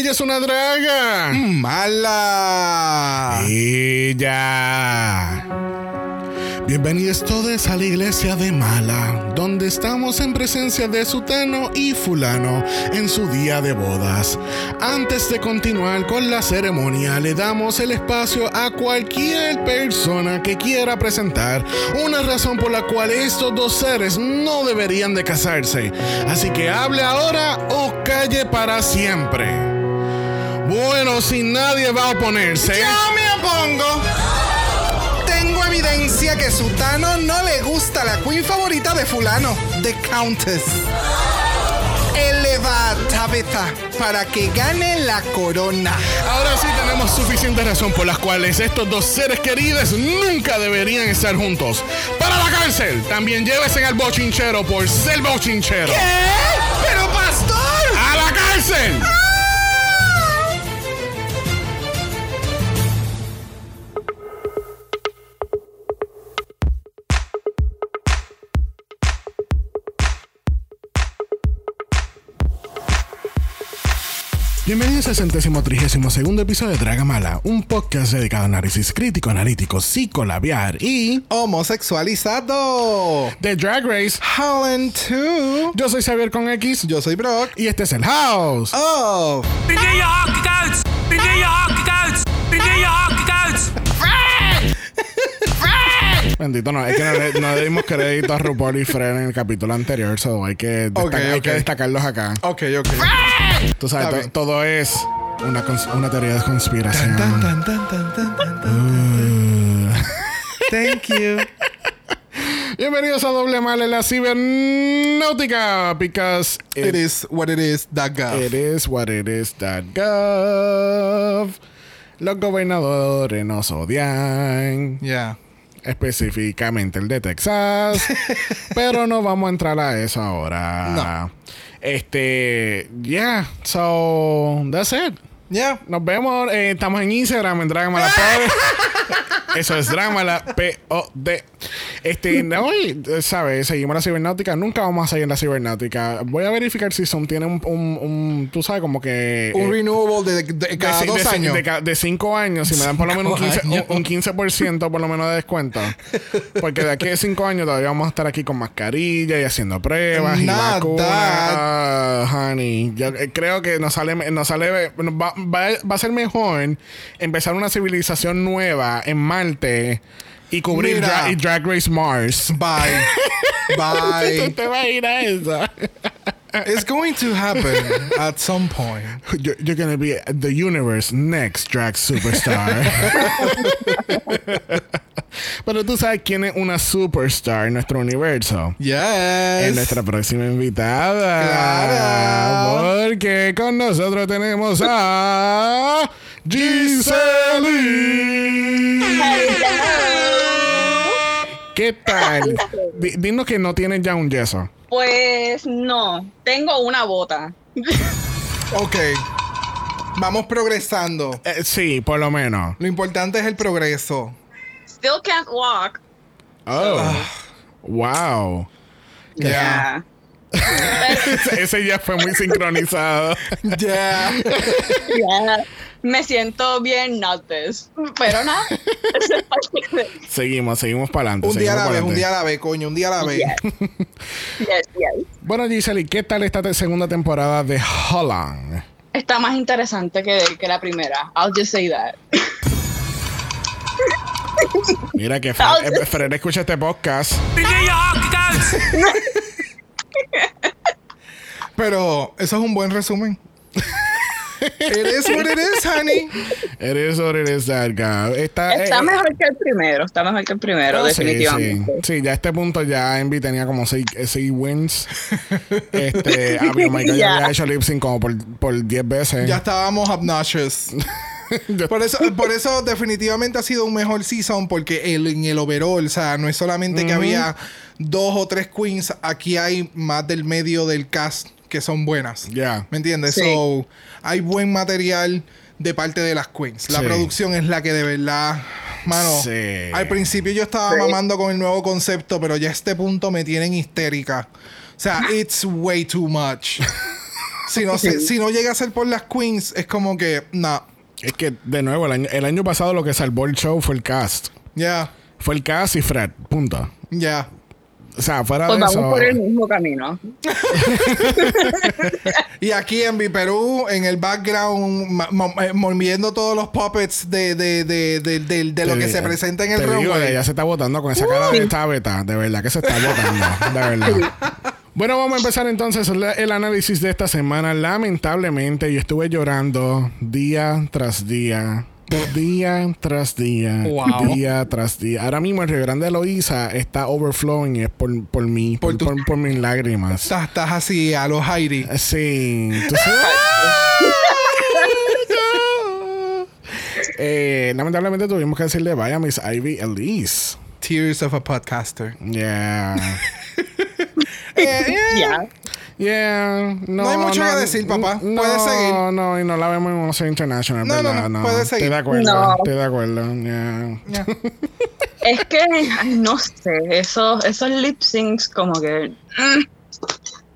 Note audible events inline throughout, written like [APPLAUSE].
Ella es una draga. Mala. Ella. Bienvenidos todos a la iglesia de Mala, donde estamos en presencia de Sutano y Fulano en su día de bodas. Antes de continuar con la ceremonia, le damos el espacio a cualquier persona que quiera presentar una razón por la cual estos dos seres no deberían de casarse. Así que hable ahora o calle para siempre. Bueno, si nadie va a oponerse. Yo me opongo. Tengo evidencia que Sutano no le gusta la queen favorita de fulano, The Countess. Eleva a Tabitha para que gane la corona. Ahora sí tenemos suficiente razón por las cuales estos dos seres queridos nunca deberían estar juntos. ¡Para la cárcel! También llévesen al bochinchero por ser bochinchero. ¿Qué? ¡Pero pastor! ¡A la cárcel! Bienvenidos al centésimo trigésimo segundo episodio de Dragamala, un podcast dedicado a análisis crítico, analítico, psicolabiar y Homosexualizado. de Drag Race. Holland 2. Yo soy Xavier con X Yo soy Brock. y este es el House. Oh. Bendito, no, es que no le, no le dimos crédito a RuPaul y Fred en el capítulo anterior, so hay que, hay que destacarlos acá. Ok, ok. Tú sabes, to- todo es una, una teoría de conspiración. Tan, tan, tan, tan, tan, tan, tan. [LAUGHS] Thank you. Bienvenidos a Doble Mal en la cibernáutica, because It it, is what it is. That guy. it is what it is that gov. Los gobernadores nos odian. Yeah. específicamente el de Texas. [LAUGHS] pero no vamos a entrar a eso ahora. No. Este, yeah, so that's it. Yeah. Nos vemos, eh, estamos en Instagram en Dragamala Pod. [LAUGHS] Eso es Dragamala P-O-D. Este, no, y, ¿sabes? Seguimos la cibernáutica. Nunca vamos a salir en la cibernáutica. Voy a verificar si Zoom tiene un, un, un- tú sabes, como que. Un eh, renewable de, de cada de, dos años. De, cinco años, si me dan por lo menos un 15, Cinco un, un 15% por lo menos de descuento. Porque de aquí a cinco años todavía vamos a estar aquí con mascarilla y haciendo pruebas y Nada. vacunas. Honey, yo eh, creo que nos sale, nos sale va, va- va a ser mejor empezar una civilización nueva en Marte y cubrir Mira. dra- y Drag Race Mars. Bye. ¿Tú [LAUGHS] Bye. te vas a ir a eso? It's going to happen [LAUGHS] at some point. You're, you're gonna be the universe next drag superstar. [LAUGHS] Pero tú sabes quién es una superstar en nuestro universo. Yes. Es nuestra próxima invitada. Claro. Porque con nosotros tenemos a Giseli. [LAUGHS] ¿Qué tal? [LAUGHS] Di- Dinos que no tienes ya un yeso. Pues no, tengo una bota. Ok. Vamos progresando. Eh, sí, por lo menos. Lo importante es el progreso. Still can't walk. Oh. Wow. Yeah. [LAUGHS] ese, ese ya fue muy sincronizado. Yeah. Yeah. Me siento bien not this. Pero nada. [LAUGHS] Seguimos, seguimos para adelante. Un día a la vez, un día a la vez, coño, un día a la vez. Yes. Yes, yes. Bueno, Giseli, ¿qué tal esta segunda temporada de Holland? Está más interesante que, que la primera. I'll just say that. Mira que Fred, eh, Fred escucha este podcast. Pero eso es un buen resumen. It is what it is, honey. It is what it is that guy. Está, Está eh, mejor que el primero. Está mejor que el primero, oh, definitivamente. Sí, Sí, ya a este punto ya Envy tenía como 6 wins. este, Abby Michael ya Ya. había hecho lip sync como por, por 10 veces. Ya estábamos obnoxious. [LAUGHS] Por eso, por eso definitivamente ha sido un mejor season porque el, en el overall, o sea, no es solamente que había dos o tres queens, aquí hay más del medio del cast que son buenas. Ya. ¿Me entiendes? Sí. So, hay buen material de parte de las queens. La Sí. producción es la que de verdad, mano, Sí. al principio yo estaba Sí. mamando con el nuevo concepto, pero ya a este punto me tienen histérica. O sea, [LAUGHS] it's way too much. Si no, se- si no llega a ser por las queens, es como que, no. Es que, de nuevo, el año, el año pasado lo que salvó el show fue el cast. Ya, Fue el cast y Fred. Punto. ya. O sea, fuera Pues de vamos eso. por el mismo camino. [LAUGHS] Y aquí en Mi Perú, en el background, eh, moviendo todos los puppets de, de, de, de, de- de lo que se presenta en el runway. ella se está votando con esa cara de esta beta. De verdad que se está votando. De verdad. Bueno, vamos a empezar entonces el, el análisis de esta semana. Lamentablemente, yo estuve llorando día tras día. Día tras día, Wow. día tras día. Ahora mismo el Río Grande de Loíza está overflowing es por, por mí, Por por, tu- por- por mis lágrimas. Estás, estás así a los Heidi. Sí. Entonces, [LAUGHS] [LAUGHS] eh, lamentablemente tuvimos que decirle vaya a Miss Ivy Elise. Tears of a podcaster. Yeah. [LAUGHS] Eh, eh, Ya. Yeah. No, No hay mucho que decir, papá. No, Puedes seguir. No, y no la vemos en un Museo International, No, no, ¿verdad? no, puedes seguir. Estoy de acuerdo. No. Estoy de acuerdo. Yeah. ya. Es que, ay, no sé, esos, esos lip syncs como que... mm,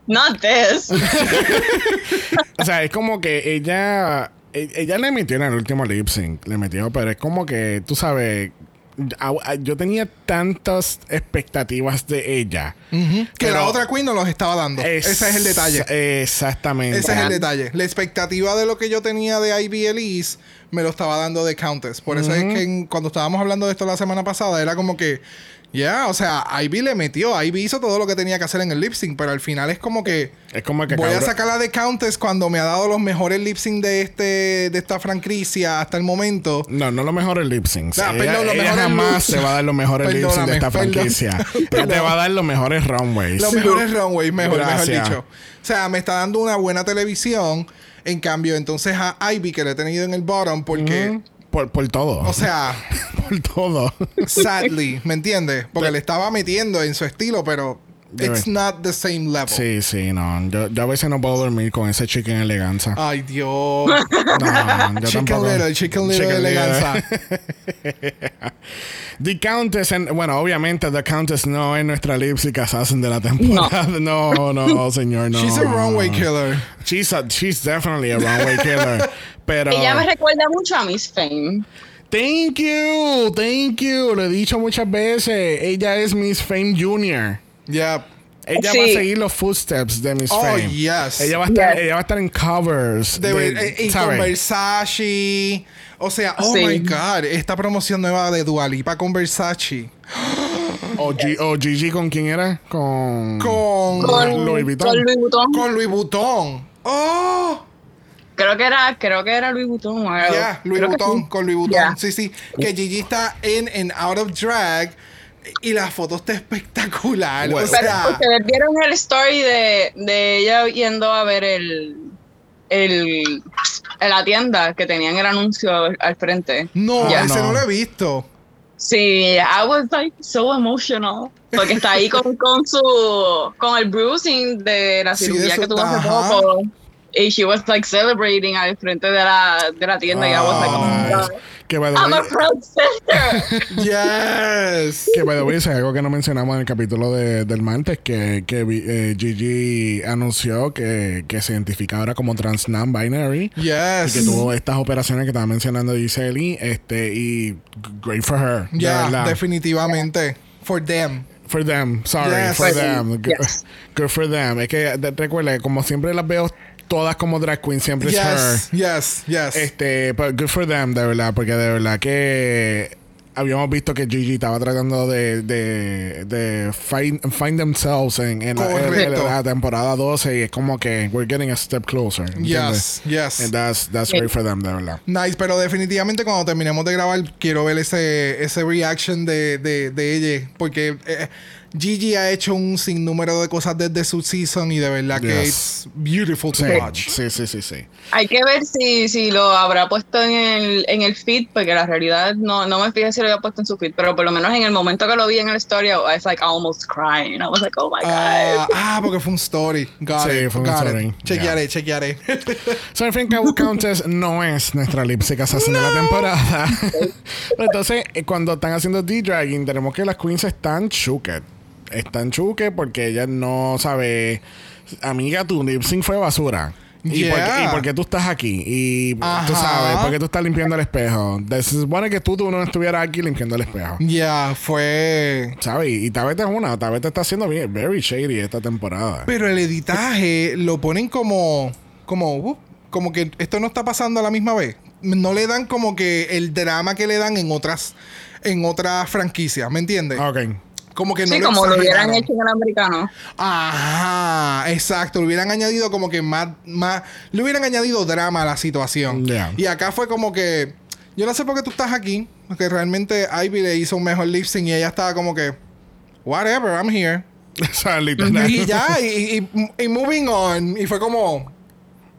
not this. [LAUGHS] O sea, es como que ella. e- Ella le metió en el último lip sync. Le metió, pero es como que, tú sabes. A- a- Yo tenía tantas expectativas de ella. Que la otra queen no los estaba dando. Ese es el detalle. Exactamente. Ese es el detalle. La expectativa de lo que yo tenía de Ivy Elise me lo estaba dando de Countess. Por eso es que en- cuando estábamos hablando de esto la semana pasada, era como que, ya, o sea, Ivy le metió. Ivy hizo todo lo que tenía que hacer en el lip sync, pero al final es como que. Es como que Voy a cabrón- sacarla de Countess cuando me ha dado los mejores lip sync de este de esta franquicia hasta el momento. No, no los mejores lip syncs. Ah, ella perdón, los mejores jamás te va a dar los mejores lip syncs de esta franquicia. [LAUGHS] Ella te va a dar los mejores runways. Los mejores runways, mejor, mejor dicho. O sea, me está dando una buena televisión. En cambio, entonces a Ivy, que le he tenido en el bottom, porque, Ujú. Por, por todo. o sea, [LAUGHS] por todo. sadly, ¿me entiendes? Porque le estaba metiendo en su estilo, pero it's not the same level. Sí, sí, no. Yo, yo a veces no puedo dormir con ese chicken eleganza. Ay, Dios. [LAUGHS] No, yo chicken tampoco. little, chicken little Chicken little. eleganza. [LAUGHS] The Countess, and, bueno, obviamente The Countess no es nuestra lipstick assassin de la temporada. [LAUGHS] No, no, señor, no. She's a runway killer. She's, a- she's definitely a runway killer. Pero. Ella me recuerda mucho a Miss Fame. Thank you, thank you. Lo he dicho muchas veces. Ella es Miss Fame Jr. Yeah. Ella Sí. va a seguir los footsteps de Miss Oh, Fame. yes. Ella va a estar, Yes. ella va a estar en covers. De de- eh, con Versace. O sea, oh Sí. my God. Esta promoción nueva de Dualipa con Versace. O, G- o Gigi con quién era? Con. Con, Con Louis Vuitton. con Louis Vuitton. con Louis Vuitton. Oh, Creo que era, creo que era Louis Vuitton. ya, Louis Creo que Vuitton, sí. con Louis Vuitton. Ya. Sí, sí. Que Gigi está en en Out of Drag y la foto está espectacular. Bueno. o Pero sea, ustedes vieron el story de, de ella yendo a ver el, el en la tienda que tenían el anuncio al frente. no, Ya. ese no. No. lo he visto. Sí, I was like so emotional. Porque está ahí con, con su con el bruising de la Sí, cirugía que tuvo hace ajá. poco. Y she was like celebrating al frente de la, de la tienda. y I was like, oh que by the I'm way, a proud sister. [LAUGHS] Yes. [LAUGHS] que by the way, es algo que no mencionamos en el capítulo de, del martes, que, que eh, Gigi anunció que, que se identifica ahora como trans non-binary. Y Yes. que tuvo estas operaciones que estaba mencionando Giselle este y great for her de Ya, verdad. definitivamente. For them. for them sorry Yes. for them Good, yes. good for them es que de- recuerda como siempre las veo todas como drag queen siempre es Yes, her yes, yes. este pero good for them de verdad porque de verdad que habíamos visto que Gigi estaba tratando de, de, de find, find themselves en, en la, en la temporada 12 y es como que we're getting a step closer Yes, ¿entiendes? yes. and that's, that's great for them de verdad Nice, pero definitivamente cuando terminemos de grabar quiero ver ese, ese reaction de, de, de ella. Porque eh, Gigi ha hecho un sinnúmero de cosas desde su season y de verdad que it's beautiful to sí, watch. sí, sí, sí, sí. Hay que ver si, si lo habrá puesto en el, en el feed, porque la realidad no, no me fijé si lo había puesto en su feed, pero por lo menos en el momento que lo vi en la historia, I was like almost crying. I was like, oh my Ah, god. ah, porque fue un story. Got Sí, it, fue un got it. story. Chequearé, chequearé. So, en fin, Cabo Countess no es nuestra lipstick assassin de la temporada. Pero [LAUGHS] Entonces, eh, cuando están haciendo D-Dragging, tenemos que las queens están chuque. Están chuque porque ellas no sabe. Amiga, tu lip sync fue basura. ¿Y, por, Yeah. qué- y por qué tú estás aquí? Y tú Ajá. sabes, ¿por qué tú estás limpiando el espejo? Se supone que tú, tú no estuvieras aquí limpiando el espejo. Ya, fue. ¿Sabes? Y tal vez es una, tal vez te está haciendo bien, very shady esta temporada. Pero el editaje lo ponen como. Como. uh, como que esto no está pasando a la misma vez. No le dan como que el drama que le dan en otras. En otras franquicias, ¿me entiendes? Ok. Como que no Sí, como lo hubieran hecho en el americano. Ajá, exacto. Le hubieran añadido como que más, más. Le hubieran añadido drama a la situación. Yeah. Y acá fue como que. Yo no sé por qué tú estás aquí. Porque realmente Ivy le hizo un mejor lip sync y ella estaba como que. Whatever, I'm here. [LAUGHS] O sea, literal. y ya, y, y- y moving on. Y fue como.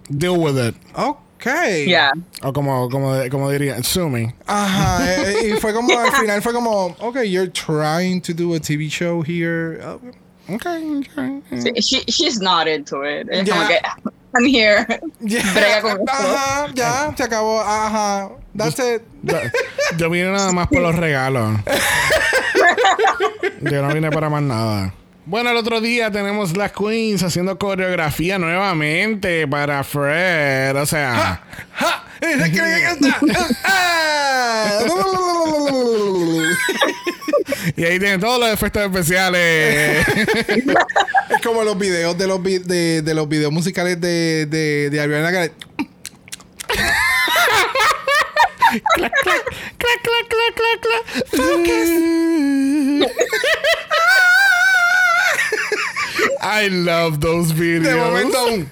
Deal with it. Ok. Yeah. O como, como, como diría, sue me. Ajá. [LAUGHS] eh, y fue como, al final fue como, ok, you're trying to do a TV show here. Oh, Ok, ok. Sí, she, she's not into it. Es como que, I'm here. yeah. Brega con esto. Ajá, ya, se acabó. Ajá. That's it. Yo, yo vine nada más por los regalos. [LAUGHS] Yo no vine para más nada. Bueno, el otro día tenemos las Queens haciendo coreografía nuevamente para Fred. O sea, ¡Ja! ¡Ah! [LAUGHS] [LAUGHS] y ahí tienen todos los efectos especiales. [LAUGHS] Es como los videos de los, vi- de, de los videos musicales de, de, de Ariana Grande. clac, clac, clac, clac, clac, clac. Focus. I love those videos. De momento un.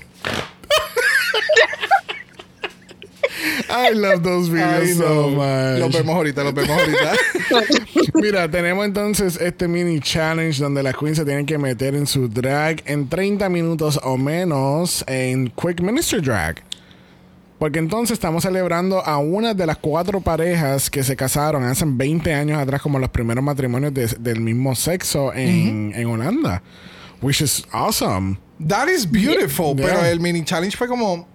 I love those videos Ay, so no. much. Los vemos ahorita, los vemos ahorita. [LAUGHS] Mira, tenemos entonces este mini challenge donde las queens se tienen que meter en su drag en 30 minutos o menos en Quick Minister Drag. Porque entonces estamos celebrando a una de las cuatro parejas que se casaron hace 20 años atrás como los primeros matrimonios de- del mismo sexo en, en Holanda. Which is awesome. That is beautiful. Yeah. Pero el mini challenge fue como.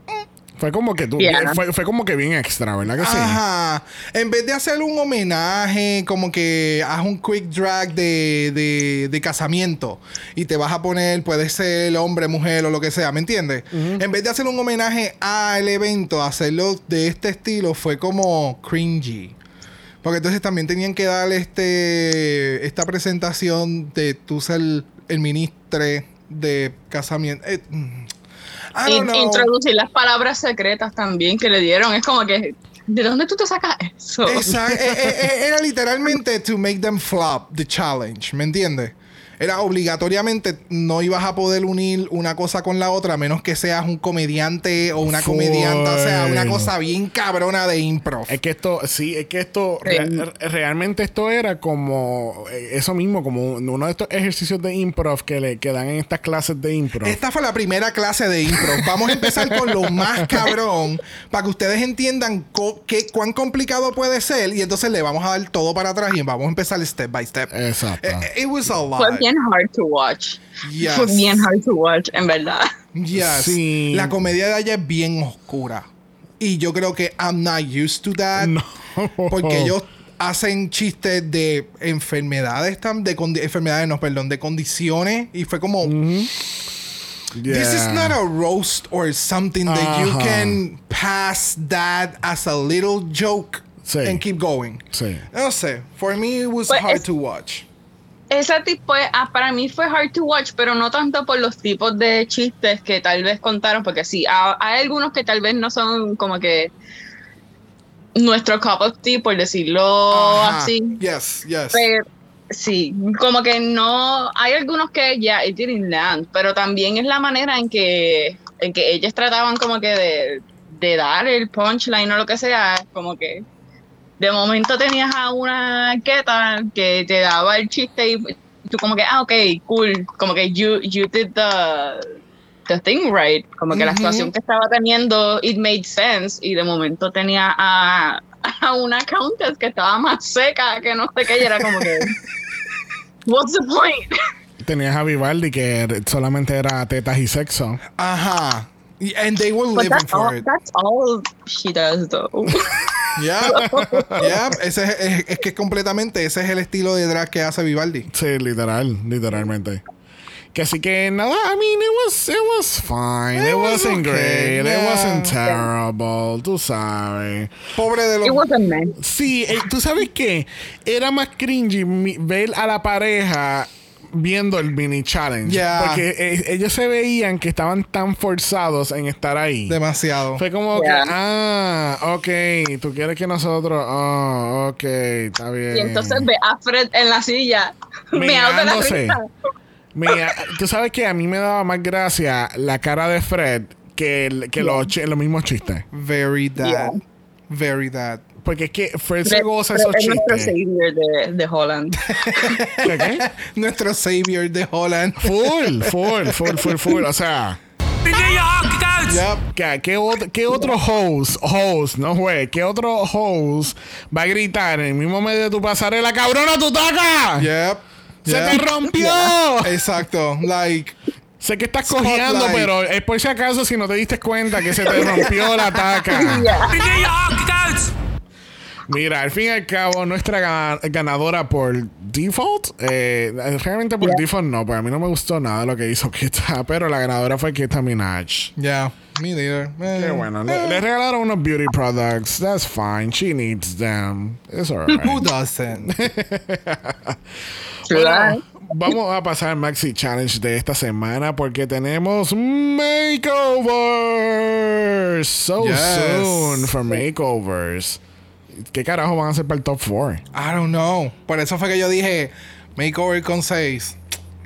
Fue como que tú, Yeah. fue, fue como que bien extra, ¿verdad que sí? Ajá. En vez de hacer un homenaje, como que haz un quick drag de, de, de casamiento y te vas a poner, puede ser hombre, mujer o lo que sea, ¿me entiendes? En vez de hacer un homenaje al evento, hacerlo de este estilo fue como cringy. Porque entonces también tenían que dar este esta presentación de tú ser el ministre de casamiento. Eh, mm. In- introducir las palabras secretas también que le dieron. Es como que, ¿de dónde tú te sacas eso? Exacto. Eh, eh, eh, era literalmente to make them flop the challenge, ¿me entiendes? Era obligatoriamente no ibas a poder unir una cosa con la otra a menos que seas un comediante o una Full. comediante, o sea, una cosa bien cabrona de improv. Es que esto, sí, es que esto, Sí. realmente esto era como eh, eso mismo, como uno de estos ejercicios de improv que le que dan en estas clases de improv. Esta fue la primera clase de improv. Vamos a empezar con lo más cabrón para que ustedes entiendan co- qué, cuán complicado puede ser y entonces le vamos a dar todo para atrás y vamos a empezar step by step. Exacto. Eh, eh, It was a lot. Fue bien hard to watch. Yes. Fue [LAUGHS] bien hard to watch, en verdad. Yes. Sí. La comedia de ella es bien oscura. Y yo creo que I'm not used to that. No. Porque ellos hacen chistes de enfermedades, tam- de enfermedades, no, perdón, de condiciones. Y fue como, this is not a roast or something that you can pass that as a little joke Sí. and keep going. Sí. No sé, for me it was Pues hard to watch. Ese tipo, ah, para mí fue hard to watch, pero no tanto por los tipos de chistes que tal vez contaron, porque sí, ha- hay algunos que tal vez no son como que nuestro cup of tea, por decirlo Ajá. así. Yes, yes. Pero, sí, como que no, hay algunos que ya, it didn't land, pero también es la manera en que, en que ellos trataban como que de, de dar el punchline o lo que sea, como que de momento tenías a una queta que te daba el chiste y tú como que, ah, ok, cool, como que you, you did the, the thing right, como que la Ujú. actuación que estaba teniendo, it made sense, y de momento tenía a, a una countess que estaba más seca que no sé qué, y era como que, [LAUGHS] what's the point? Tenías a Vivaldi que solamente era tetas y sexo. Ajá. Y- And they were But living that's for all, it. that's all she does though. [LAUGHS] Yeah, yeah. Ese es, es- es que completamente ese es el estilo de drag que hace Vivaldi. Sí, literal, literalmente. Que así que nada, I mean, it was, it was fine. It, It was wasn't okay, great. It yeah. wasn't terrible. Tú sabes. Pobre de It los. wasn't meant. Sí, eh, tú sabes que era más cringy ver a la pareja viendo el mini challenge. Yeah. Porque eh, ellos se veían que estaban tan forzados en estar ahí. Demasiado. Fue como Yeah. que, ah, ok, tú quieres que nosotros, ah, ok, está bien. Y entonces ve a Fred en la silla, [LAUGHS] meado de la. Mira, tú sabes que a mí me daba más gracia la cara de Fred que, el- que los, chi- los mismos chistes. Very that. Yeah. Very that. Porque es que Fred se goza esos es nuestro savior de, de Holland. ¿Qué, [LAUGHS] qué? Nuestro savior de Holland. Full, full, full, full, full. O sea. Yep. ¿qué, qué, ot- qué otro host, host, no juez, qué otro host va a gritar en el mismo medio de tu pasarela, cabrona, tu taca? Yep. ¡Se Yep. te rompió! Exacto. Like. Sé que estás cojeando, pero es por si acaso si no te diste cuenta que se te rompió la taca. [LAUGHS] Mira, al fin y al cabo, nuestra ga- ganadora por default, eh, realmente por Yeah. default no, pues a mí no me gustó nada lo que hizo [LAUGHS] Kita, pero la ganadora fue Kita Minaj. Yeah. Me neither. Eh, Qué bueno, le, eh, le regalaron unos beauty products, that's fine, she needs them, it's alright. Who doesn't? [LAUGHS] Bueno, vamos a pasar al Maxi Challenge de esta semana porque tenemos makeovers. So Yes. soon for makeovers. ¿Qué carajo van a hacer para el top 4? I don't know. Por eso fue que yo dije makeover con 6.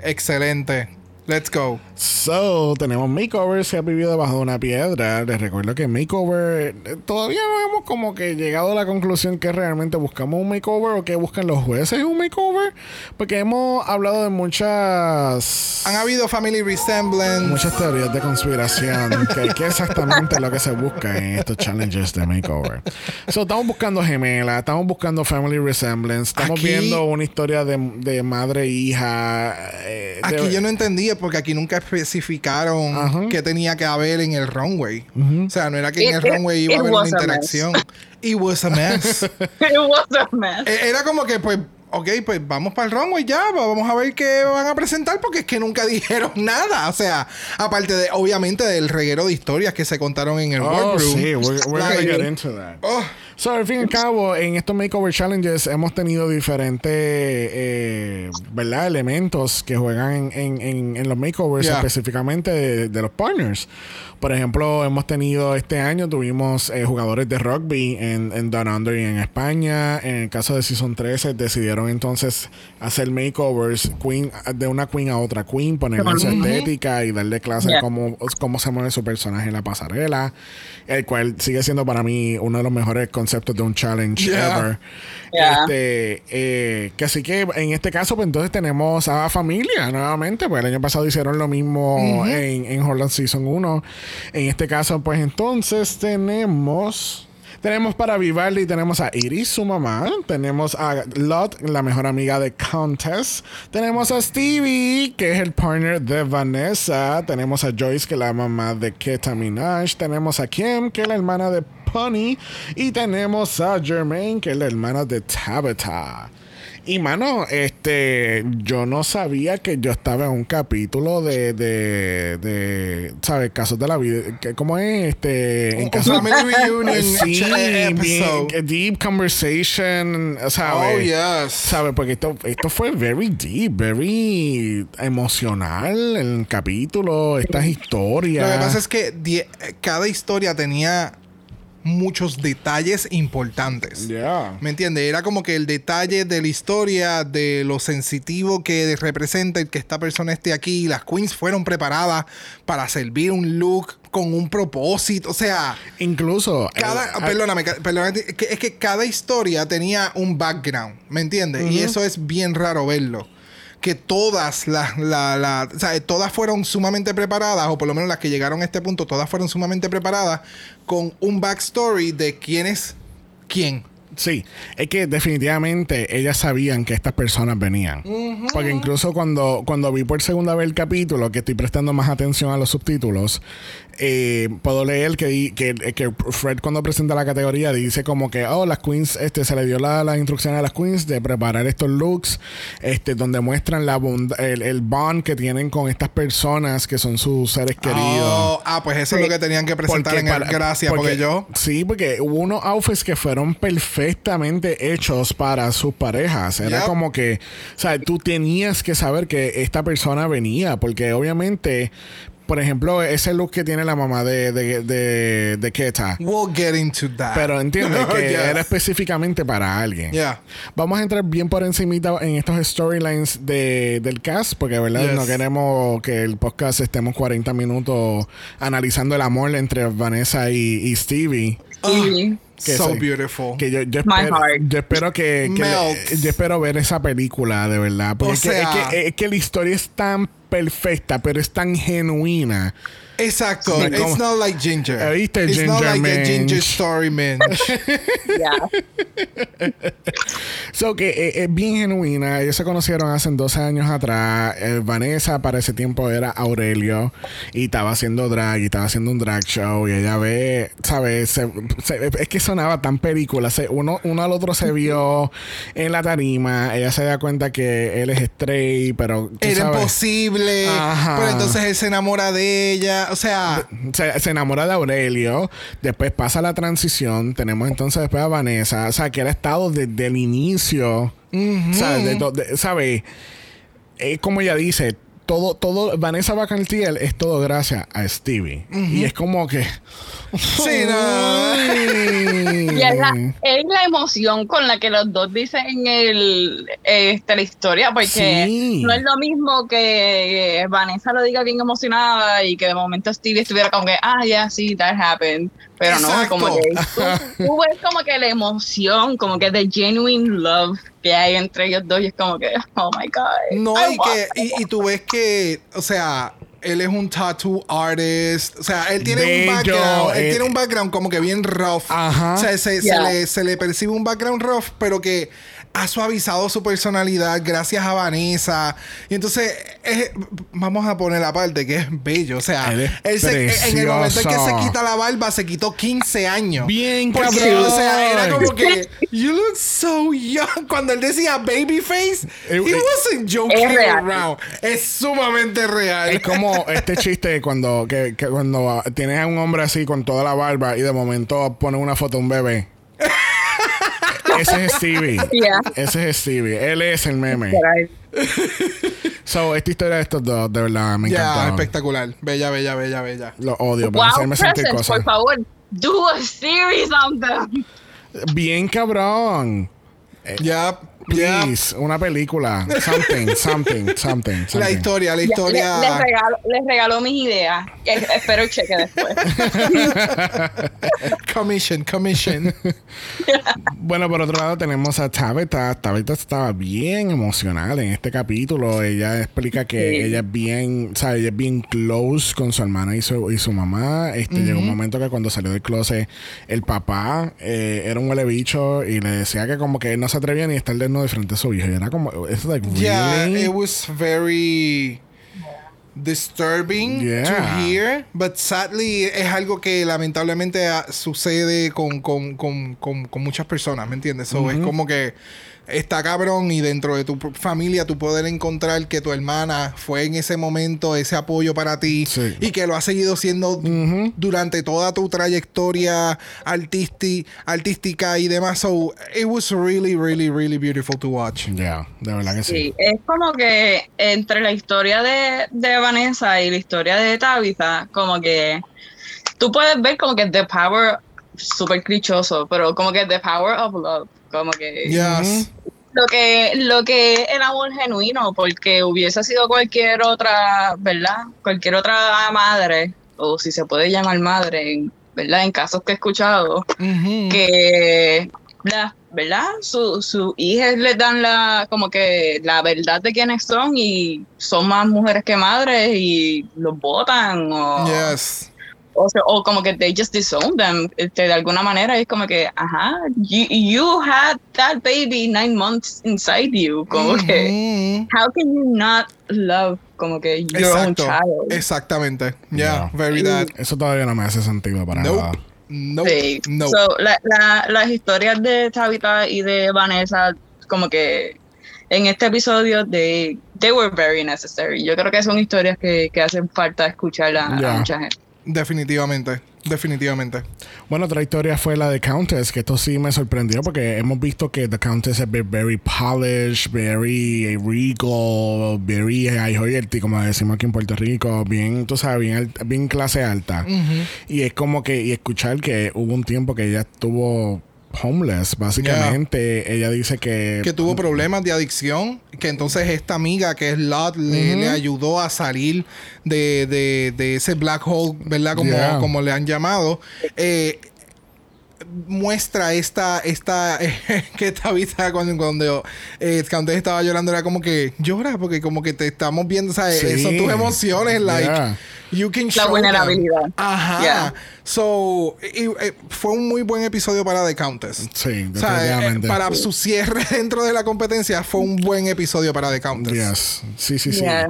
Excelente. Let's go. So, tenemos makeovers que ha vivido debajo de una piedra. Les recuerdo que makeover eh, todavía no hemos como que llegado a la conclusión que realmente buscamos un makeover o que buscan los jueces un makeover. Porque hemos hablado de muchas Han habido family resemblance. muchas teorías de conspiración que, que exactamente lo que se busca en estos challenges de makeover. So, estamos buscando gemelas, estamos buscando family resemblance, estamos Aquí- viendo una historia de, de madre e hija. eh, de- Aquí yo no entendía porque aquí nunca especificaron Ajá. qué tenía que haber en el runway. O sea, no era que en It- el runway iba a haber una interacción. It was a mess. [LAUGHS] It was a mess. E- Era como que, pues, ok, pues vamos para el runway ya, vamos a ver qué van a presentar porque es que nunca [LAUGHS] dijeron nada. O sea, aparte de, obviamente, del reguero de historias que se contaron en el Oh, workroom. sí, we're, we're gonna Like, get into that. oh, So, al fin y al cabo, en estos makeover challenges hemos tenido diferentes, eh, ¿verdad? Elementos que juegan en, en- en- los makeovers, Yeah. específicamente de, de los partners. Por ejemplo, hemos tenido este año, tuvimos eh, jugadores de rugby en, en Down Under y en España. En el caso de Season 13, decidieron entonces hacer makeovers queen, de una queen a otra queen, ponerle su estética y darle clase de Yeah. cómo, cómo se mueve su personaje en la pasarela. El cual sigue siendo para mí uno de los mejores conceptos de un challenge Yeah. ever. Yeah. Este, eh, que así que en este caso, pues entonces tenemos a familia nuevamente, pues el año pasado hicieron lo mismo en, en Holland Season 1. En este caso, pues entonces tenemos. Tenemos para Vivaldi, tenemos a Iris, su mamá. Tenemos a Lot, la mejor amiga de Countess. Tenemos a Stevie, que es el partner de Vanessa. Tenemos a Joyce, que es la mamá de Keta. Tenemos a Kim, que es la hermana de Pony. Y tenemos a Jermaine, que es la hermana de Tabitha. Y mano, este, yo no sabía que yo estaba en un capítulo de, de, de ¿sabes? Casos de la vida. ¿Cómo es? Este, en casos Family reunion [LAUGHS] Sí, bien, episode. deep conversation, ¿sabes? Oh, yes. ¿Sabes? Porque esto, esto fue very deep, very emocional el capítulo, estas historias. Lo que pasa es que die- cada historia tenía muchos detalles importantes. Yeah. ¿Me entiendes? Era como que el detalle de la historia, de lo sensitivo que representa el que esta persona esté aquí. Las queens fueron preparadas para servir un look con un propósito. O sea, Incluso. cada. eh, perdóname, ca- perdóname, es que- es que cada historia tenía un background. ¿Me entiendes? Y eso es bien raro verlo. Que todas las, la, la- o sea, todas fueron sumamente preparadas, o por lo menos las que llegaron a este punto, todas fueron sumamente preparadas con un backstory de quién es quién. Sí, es que definitivamente ellas sabían que estas personas venían. Porque incluso cuando, cuando vi por segunda vez el capítulo, que estoy prestando más atención a los subtítulos, eh, puedo leer que, que, que Fred cuando presenta la categoría dice como que, oh, las queens, este, se le dio la- las instrucciones a las queens de preparar estos looks, este, donde muestran la bond- el, el bond que tienen con estas personas que son sus seres queridos. Oh, ah, pues eso es lo que tenían que presentar en el Gracias, porque, yo. Sí, porque hubo unos outfits que fueron perfectamente hechos para sus parejas. Era Yep. como que, o sea, tú tenías que saber que esta persona venía, porque obviamente, por ejemplo, ese look que tiene la mamá de, de, de, de Keta. We'll get into that. Pero entiende [LAUGHS] que Yes. era específicamente para alguien. Yeah. Vamos a entrar bien por encimita en estos storylines de, del cast, porque verdad Yes. no queremos que el podcast estemos 40 minutos analizando el amor entre Vanessa y, y Stevie. Y Que so sí. beautiful. Que yo, yo My espero, heart. yo espero que, que Melts. yo espero ver esa película de verdad. Porque O es, que, es, que, es que la historia es tan perfecta, pero es tan genuina. Exacto. It's como- not like Ginger. ¿Viste, It's not Ginger like a Ginger story, man. [LAUGHS] So que eh, es bien genuina. Ellos se conocieron hace 12 años atrás. Eh, Vanessa para ese tiempo era Aurelio y estaba haciendo drag y estaba haciendo un drag show. Y ella ve, ¿sabes? Se- se- es que sonaba tan película. Se- uno, uno al otro se vio en la tarima. Ella se da cuenta que él es straight, pero. tú Era sabes, imposible. Ajá. Pero entonces él se enamora de ella. O sea, se, se enamora de Aurelio, después pasa la transición, tenemos entonces después a Vanessa, o sea, que él ha estado desde el inicio, ¿sabes? De do- de- ¿sabe? Es como ella dice, todo, todo, Vanessa Bacantiel es todo gracias a Stevie. Y es como que... sí, no. Y es la, es la emoción con la que los dos dicen el, este, la historia, porque Sí. no es lo mismo que Vanessa lo diga bien emocionada y que de momento Stevie estuviera como que, ah, ya, sí, that happened. Pero no, Exacto. como que tú, tú ves como que la emoción, como que the genuine love que hay entre ellos dos y es como que, oh my God. No, I y, que, y, y tú ves que, o sea, él es un tattoo artist. O sea, él tiene Bello, un background. Él eh, tiene un background como que bien rough. Ajá. O sea, se, se Yeah. le, se le percibe un background rough, pero que ha suavizado su personalidad gracias a Vanessa. Y entonces, es- vamos a poner la parte que es bello. O sea, Él es él se- en el momento en que se quita la barba, se quitó 15 años. Bien, Porque, cabrón. o sea, era como que, you look so young. Cuando él decía babyface, Eh, he eh, wasn't joking Es around. Es sumamente real. Es como este chiste cuando, que, que cuando tienes a un hombre así con toda la barba y de momento pone una foto de un bebé. Ese es Stevie. [LAUGHS] Yeah. Ese es Stevie. Él es el meme. So, esta historia de estos dos, de verdad, me Ya, encantó. espectacual. Bella, bella, bella, bella. Lo odio, para Wow, hacerme sentir cosas. por favor, do a series on them. Bien cabrón. Ya, ya. Please, una película. Something, [LAUGHS] something, something. La historia, la historia. le- les, regalo, les regalo mis ideas. Espero el cheque después. [LAUGHS] Commission, commission. [LAUGHS] Bueno, por otro lado tenemos a Tabitha. Tabitha estaba bien emocional en este capítulo. Ella explica que Sí. ella es bien, o sea, ella es bien close con su hermana y su, y su mamá. Este llegó un momento que cuando salió del closet, el papá eh, era un huele bicho y le decía que como que él no se atrevía ni a estar desnudo de frente a su hijo. Y era como, es like, yeah, really? it was very disturbing to hear, but sadly es algo que lamentablemente ah, sucede con, con, con, con, con muchas personas, ¿me entiendes? So, Es como que está cabrón y dentro de tu familia tú poder encontrar que tu hermana fue en ese momento ese apoyo para ti Sí. y que lo ha seguido siendo durante toda tu trayectoria artística y demás. So, it was really, really, really beautiful to watch. Ya, de verdad que sí. Sí, es como que entre la historia de, de Vanessa y la historia de Tabitha, como que tú puedes ver como que the power, súper clichoso, pero como que the power of love, como que Yes. lo que lo que es el amor genuino, porque hubiese sido cualquier otra, ¿verdad? Cualquier otra madre, o si se puede llamar madre, ¿verdad? En casos que he escuchado, que ¿verdad? Su, su hijas les dan la como que la verdad de quiénes son y son más mujeres que madres y los votan o Yes. O, sea, o como que they just disown them este, de alguna manera es como que ajá you, you had that baby nine months inside you como que how can you not love como que your own Exacto. child Exactamente. Yeah, Yeah. very that. Eso todavía no me hace sentido para Nope. nada. Nope. Sí. Nope. So, la- la- las historias de Tabitha y de Vanessa, como que en este episodio, they, they were very necessary. Yo creo que son historias que, que hacen falta escuchar a, mucha gente. Definitivamente. Definitivamente. Bueno, otra historia fue la de Countess, que esto sí me sorprendió porque hemos visto que The Countess es ve- very polished, very regal, very high royalty, como decimos aquí en Puerto Rico, bien, tú sabes, bien, alt- bien clase alta. Y es como que, y escuchar que hubo un tiempo que ella estuvo homeless, básicamente. Ella dice que... que tuvo problemas de adicción, que entonces esta amiga que es Lot le, le ayudó a salir de, de- de ese black hole, ¿verdad? Como, Yeah. como le han llamado. Eh, muestra esta, esta [LAUGHS] que esta vista cuando, cuando eh, Countess estaba llorando era como que llora porque como que te estamos viendo, ¿sabes? Sí. Son tus emociones, like Yeah. you can La show them. vulnerabilidad. Ajá. Yeah. So, y- eh, fue un muy buen episodio para The Countess. Sí, O sea, eh, para su cierre [LAUGHS] dentro de la competencia fue un buen episodio para The Countess. Yes. Sí, sí, sí. Yeah.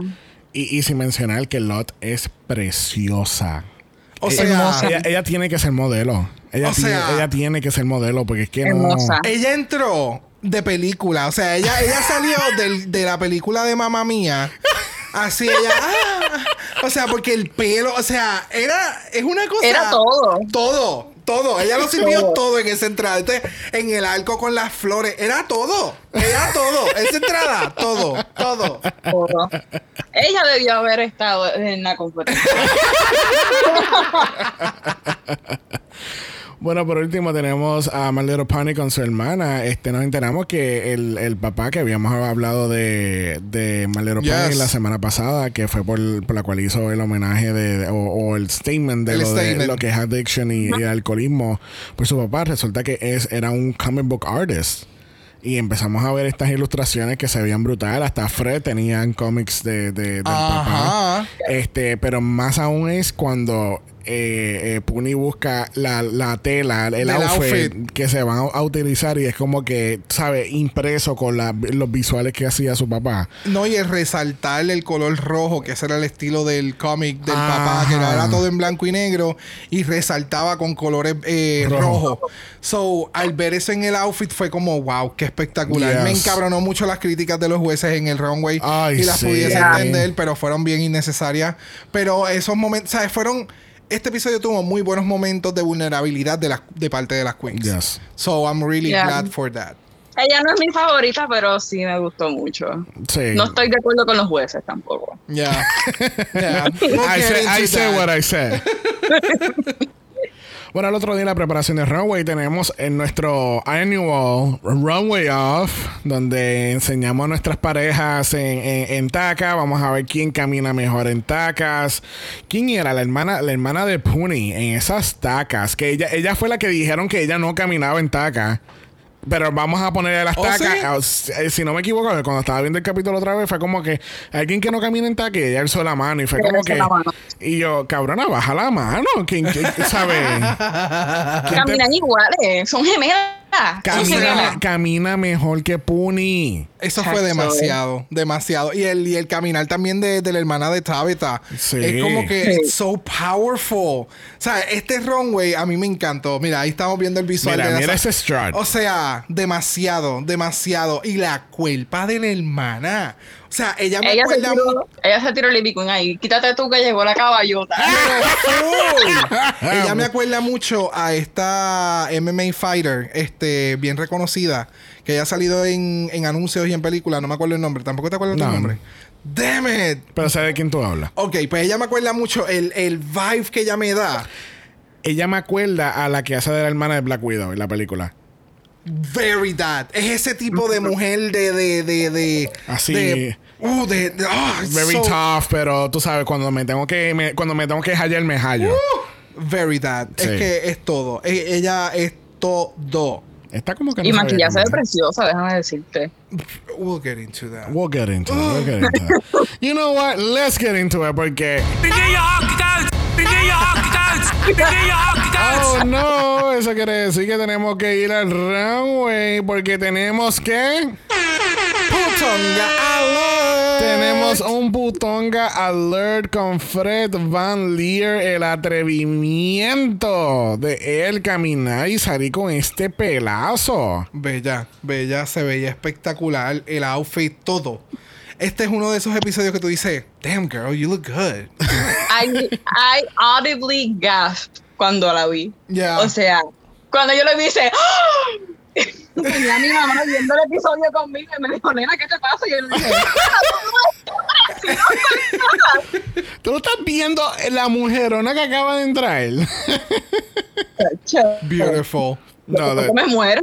Y, y sin mencionar que Lot es preciosa. O Ella- sea, ella, ella tiene que ser modelo. Ella, O tiene, sea- ella tiene que ser modelo porque es que Hermosa. no. ella entró de película. O sea, ella, ella salió [LAUGHS] del- de la película de Mamma Mía. Así ella. ah, o sea, porque el pelo, o sea, era. Es una cosa. Era todo. Todo. Todo. Ella lo sirvió todo, Todo. en esa entrada. Entonces, en el arco con las flores. Era todo. Era todo. Esa entrada. Todo. Todo. Todo. Ella debió haber estado en la competencia. [LAUGHS] Bueno, por último tenemos a My Little Pony con su hermana. Este, nos enteramos que el, el papá que habíamos hablado de, de My Little Pony Yes. la semana pasada, que fue por, por la cual hizo el homenaje de, de- o, o el statement de, El lo, de statement. lo que es addiction y, y alcoholismo, pues su papá resulta que es, era un comic book artist. Y empezamos a ver estas ilustraciones que se veían brutal. Hasta Fred tenían cómics de, de- del papá. Este, pero más aún es cuando eh, eh, Puni busca la, la tela, el outfit, outfit. que se van a, a utilizar y es como que, ¿sabes? Impreso con la- los visuales que hacía su papá. No, y el resaltar el color rojo, que ese era el estilo del cómic del Ajá. papá, que era todo en blanco y negro, y resaltaba con colores eh, Rojo. rojos. So, al ver eso en el outfit fue como, wow, qué espectacular. Me encabronó mucho las críticas de los jueces en el runway Ay, y las sí. pudiese Yeah. entender, pero fueron bien innecesarias. Pero esos momentos, ¿sabes? Fueron. Este episodio tuvo muy buenos momentos de vulnerabilidad de, las de parte de las queens. Yes. So, I'm really Yeah. glad for that. Ella no es mi favorita, pero sí me gustó mucho. Sí. No estoy de acuerdo con los jueces tampoco. Yeah. [LAUGHS] yeah. I, say, I say that. what I said. [LAUGHS] Bueno, el otro día en la preparación de Runway tenemos en nuestro annual Runway Off, donde enseñamos a nuestras parejas en, en, taca. Vamos a ver quién camina mejor en tacas. ¿Quién era la hermana, la hermana de Puni en esas tacas? Que ella, ella fue la que dijeron que ella no caminaba en taca. Pero vamos a ponerle las ¿Oh, tacas. sí? Eh, Si no me equivoco, cuando estaba viendo el capítulo otra vez, fue como que alguien que no camina en y ella alzó la mano y fue como que. Y yo, cabrona, baja la mano. ¿Quién, quién sabe? [LAUGHS] ¿Quién te- Caminan iguales, son gemelas. son camina, gemelas. camina mejor que Puni. Eso fue demasiado, demasiado. Y el, y el caminar también de, de la hermana de Tabitha. Sí. Es como que it's so powerful. O sea, este runway a mí me encantó. Mira, ahí estamos viendo el visual Mira, de la- mira ese strut. O sea, demasiado, demasiado. Y la culpa de la hermana. O sea, ella me Ella se, acuerda tiró, ella se tiró el Queen ahí. Quítate tú que llegó la caballota. [LAUGHS] [LAUGHS] Ella me acuerda mucho a esta MMA fighter, este, bien reconocida, que ella ha salido en, en anuncios y en películas, no me acuerdo el nombre, tampoco te acuerdas No. tu nombre. Damn it. Pero ¿sabe de quién tú hablas? Ok, pues ella me acuerda mucho el, el vibe que ella me da. Ella me acuerda a la que hace de la hermana de Black Widow en la película. Very that. Es ese tipo de mujer de, de, de, de. Así. De, uh, de, de- ah, Very so- tough, pero tú sabes, cuando me tengo que me- cuando me tengo que hallar, me hallo. Very that. Sí. Es que es todo. E- ella es todo. Está como que no y cómo de era. preciosa, déjame decirte. We'll get into that. We'll get into it. We'll get into it. [LAUGHS] You know what? Let's get into it porque. Oh no, eso quiere decir que tenemos que ir al runway porque tenemos que. [LAUGHS] Putonga alert. Tenemos un putonga alert con Fred Van Leer, el atrevimiento de él caminar y salir con este pelazo. Bella, bella, se veía espectacular. El outfit, todo. Este es uno de esos episodios que tú dices, damn girl, you look good. [LAUGHS] I, I audibly gasped cuando la vi. Ya. O sea, cuando yo lo vi, hice. ¡Ah! Tenía a mi mamá viendo el episodio conmigo y me dijo, nena, ¿qué te pasa? Y yo le dije, Tú lo estás viendo la mujerona que acaba de entrar. "Chacho, Beautiful. No, de- me muero.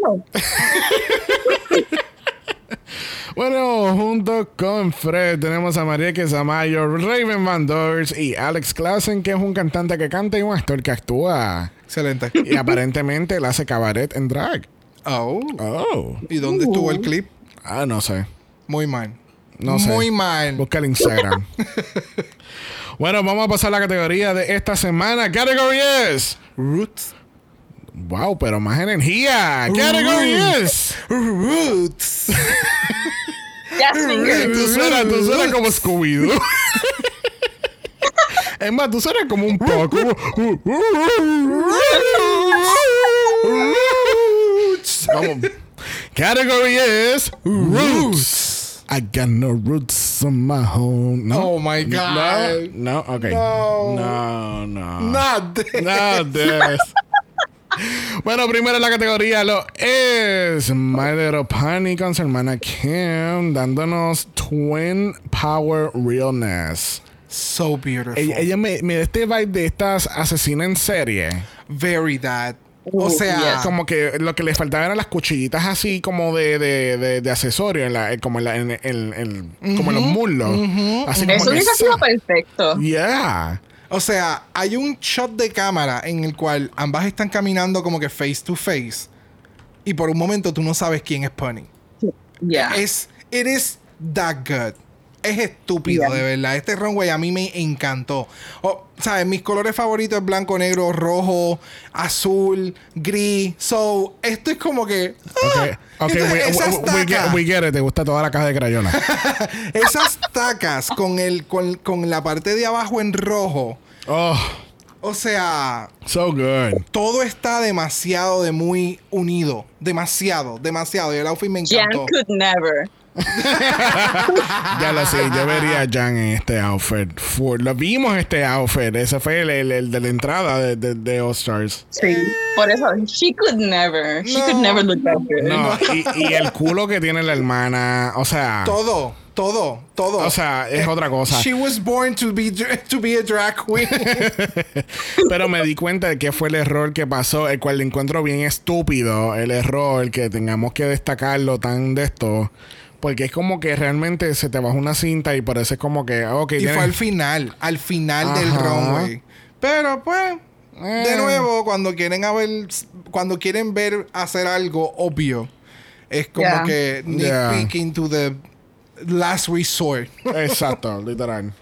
Bueno, junto con Fred tenemos a María Quesamayo, Raven Van Dors y Alex Klassen, que es un cantante que canta y un actor que actúa. Excelente. Y aparentemente él hace cabaret en drag. Oh. Oh. ¿Y dónde estuvo el clip? Ah, no sé. Muy mal. No sé. Muy mal. Busca el Instagram. [LAUGHS] bueno, vamos a pasar a la categoría de esta semana. Category es. Roots. Wow, pero más energía. Category es. [LAUGHS] Roots. Tú suenas, tú suenas como Scooby-Doo. [LAUGHS] Es más, tú suenas como un poco. Vamos. Category is roots. I got no roots on my home. No. Oh my God. No, no, okay. No. No, no. Not this. Not this. [LAUGHS] Bueno, primero en la categoría lo es My Little Pony con su hermana Kim dándonos Twin Power Realness. So beautiful. Ella, ella me, me da este vibe de estas asesinas en serie. Very that. O Uh, sea, yes. Como que lo que le faltaba eran las cuchillitas así como de, de, de, de accesorio, en la, como en, la- en- en- en- como en los muslos. Así como Eso que hubiese esa- sido perfecto. Yeah. o sea, hay un shot de cámara en el cual ambas están caminando como que face to face. Y por un momento tú no sabes quién es Pony. Ya. Es, it is that good. Es estúpido, Yeah. de verdad. Este runway a mí me encantó. O, ¿Sabes? Mis colores favoritos es blanco, negro, rojo, azul, gris. So, esto es como que. Okay, ah, okay entonces, we, esas we- we get, tacas- we get it. Te gusta toda la caja de crayola. [LAUGHS] Esas tacas con, el, con, con la parte de abajo en rojo. Oh, O sea, so good. todo está demasiado de muy unido. Demasiado, demasiado. Y el outfit me Jan encantó. could never. [LAUGHS] Ya lo sé, yo vería a Jan en este outfit. Full. Lo vimos este outfit. Ese fue el, el- el de la entrada de, de, de All Stars. Sí. Por eso, she could never. She could never look that good. No, y, y el culo que tiene la hermana. O sea. Todo, todo, todo. O sea, es otra cosa. She was born to be, to be a drag queen. [LAUGHS] Pero me di cuenta de que fue el error que pasó, el cual le encuentro bien estúpido. El error que tengamos que destacarlo tan de esto. Porque es como que realmente se te baja una cinta y parece como que. Ok, y tienes- fue al final, al final del Ajá. runway. Pero pues, Eh. de nuevo, cuando quieren haber, cuando quieren ver hacer algo obvio, es como Yeah. que Yeah. nitpicking to the last resort. Exacto, [LAUGHS] literal.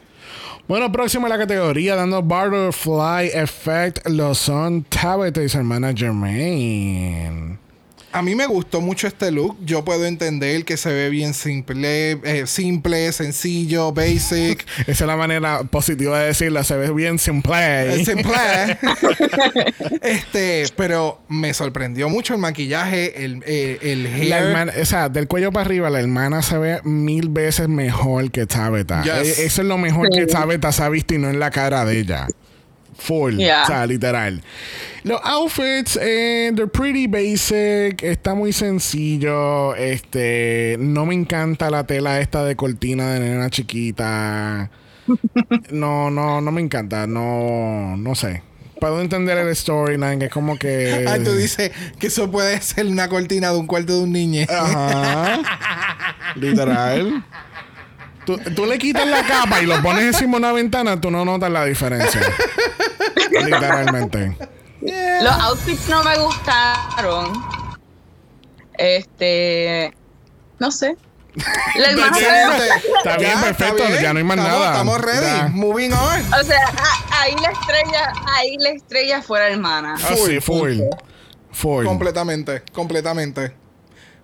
Bueno, próximo a la categoría, dando Butterfly Effect, lo son Tabitha y su hermana Jermaine. A mí me gustó mucho este look. Yo puedo entender que se ve bien simple, eh, simple, sencillo, basic. [LAUGHS] Esa es la manera positiva de decirlo, se ve bien simple. Eh, simple. [LAUGHS] este, pero me sorprendió mucho el maquillaje, el, eh, el hair. La hermana, o sea, del cuello para arriba, la hermana se ve mil veces mejor que Tabitha. Yes. E- Eso es lo mejor Sí. que Tabitha se ha visto y no en la cara de ella. Full. Yeah. O sea, literal. Los outfits, eh, they're pretty basic. Está muy sencillo. Este, no me encanta la tela esta de cortina de nena chiquita. [LAUGHS] No, no, no me encanta. No, no sé. Puedo entender el storyline, que es como que. Ah, tú dices que eso puede ser una cortina de un cuarto de un niño. Ajá. [LAUGHS] Literal. Tú, tú le quitas la capa y lo pones encima de una ventana, tú no notas la diferencia. Literalmente. Los outfits no me gustaron. Este. No sé. La hermana Está bien, perfecto, ya no hay más Estamos- nada. Estamos ready. Ya. Moving on. O sea, a- ahí la estrella, ahí la estrella fue la hermana. Ah, sí, full. Full. Completamente, completamente.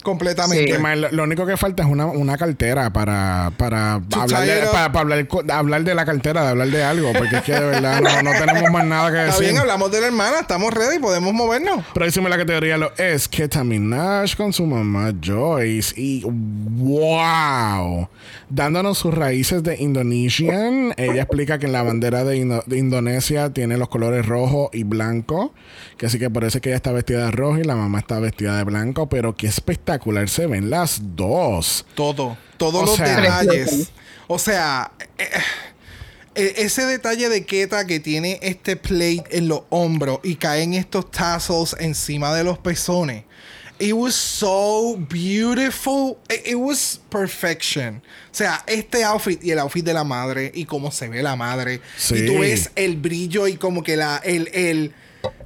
Completamente. Que más, lo, lo único que falta es una, una cartera para, para, hablar, de, para, para hablar, de la cartera, de hablar de algo, porque es que de verdad no, no tenemos más nada que Está decir. bien, hablamos de la hermana, estamos ready, podemos movernos. Próximo en la categoría lo es Keta Minaj con su mamá Joyce. Y wow, dándonos sus raíces de Indonesian. Ella explica que en la bandera de, Indo- de Indonesia tiene los colores rojo y blanco. Que así que es que ella está vestida de rojo y la mamá está vestida de blanco. Pero qué espectacular se ven las dos. Todo, todos O los sea- detalles. O sea, eh, eh, ese detalle de Keta que tiene este plate en los hombros y caen estos tassels encima de los pezones. It was so beautiful. It, it was perfection. O sea, este outfit y el outfit de la madre y cómo se ve la madre. Sí. Y tú ves el brillo y como que la, el, el,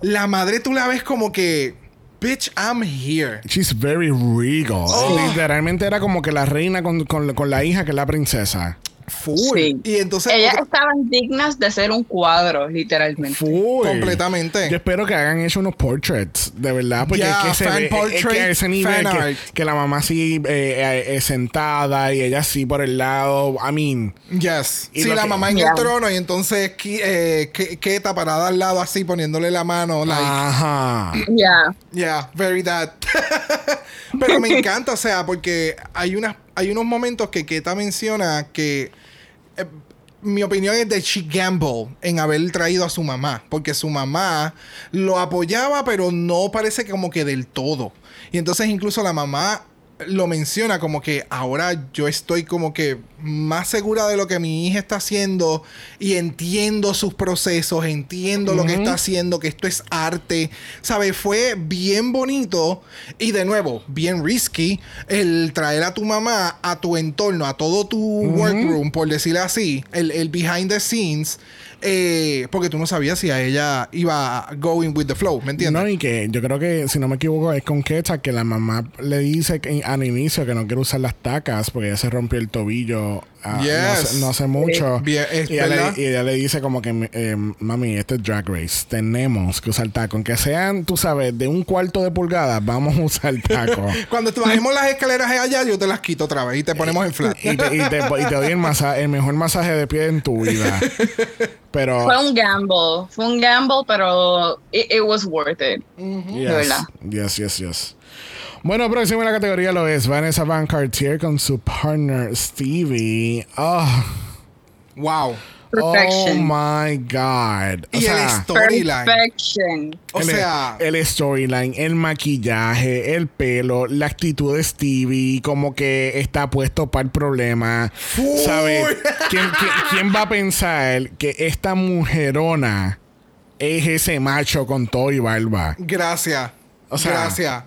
la madre tú la ves como que, bitch, I'm here. She's very regal. Oh. Literalmente era como que la reina con, con- con la hija que es la princesa. Full. Sí. Y entonces... Ellas otra- estaban dignas de ser un cuadro, literalmente. Full. Completamente. Yo espero que hagan hecho unos portraits, de verdad, porque Ya, es que se ve, es- es que portrait, a ese nivel que, la mamá así eh, eh, sentada y ella así por el lado. I mean, Yes. Y Sí, la que- mamá en Yeah. el trono y entonces eh, Ke- Keta parada al lado así poniéndole la mano. Like, ajá. Ya. yeah, very that. [LAUGHS] Pero me [LAUGHS] encanta, o sea, porque hay, unas, hay unos momentos que Keta menciona que eh, mi opinión es de she gamble en haber traído a su mamá, porque su mamá lo apoyaba, pero no parece como que del todo. Y entonces incluso la mamá lo menciona como que ahora yo estoy como que más segura de lo que mi hija está haciendo y entiendo sus procesos, entiendo lo que está haciendo, que esto es arte, ¿sabes? Fue bien bonito y de nuevo, bien risky el traer a tu mamá a tu entorno, a todo tu workroom, por decirlo así, el, el behind the scenes, eh, porque tú no sabías si a ella iba going with the flow, ¿me entiendes? No, y que yo creo que, si no me equivoco, es con Quetzal que la mamá le dice al inicio que no quiere usar las tacas porque ella se rompió el tobillo no, Yes. no hace mucho. Bien, y, ella le, y ella le dice como que, eh, mami, este es Drag Race. Tenemos que usar taco. Aunque sean, tú sabes, de un cuarto de pulgada, vamos a usar taco. [LAUGHS] Cuando bajemos las escaleras allá, yo te las quito otra vez y te ponemos en flat. y, te, y, te, y te doy el, masa- el mejor masaje de pie en tu vida. [LAUGHS] Pero... Fue un gamble. Fue un gamble, pero it, it was worth it. Yes, De verdad. Yes, yes, yes. Bueno, próximo en la categoría lo es Vanessa Van Cartier con su partner Stevie. Oh, Wow. oh Perfection. my God. O Y el sea, storyline. Perfection. O el, sea, el storyline, el maquillaje, el pelo, la actitud de Stevie, como que está puesto para el problema. ¿Sabes? ¿Quién, quién, quién va a pensar que esta mujerona es ese macho con todo y barba? gracias. O sea- gracias.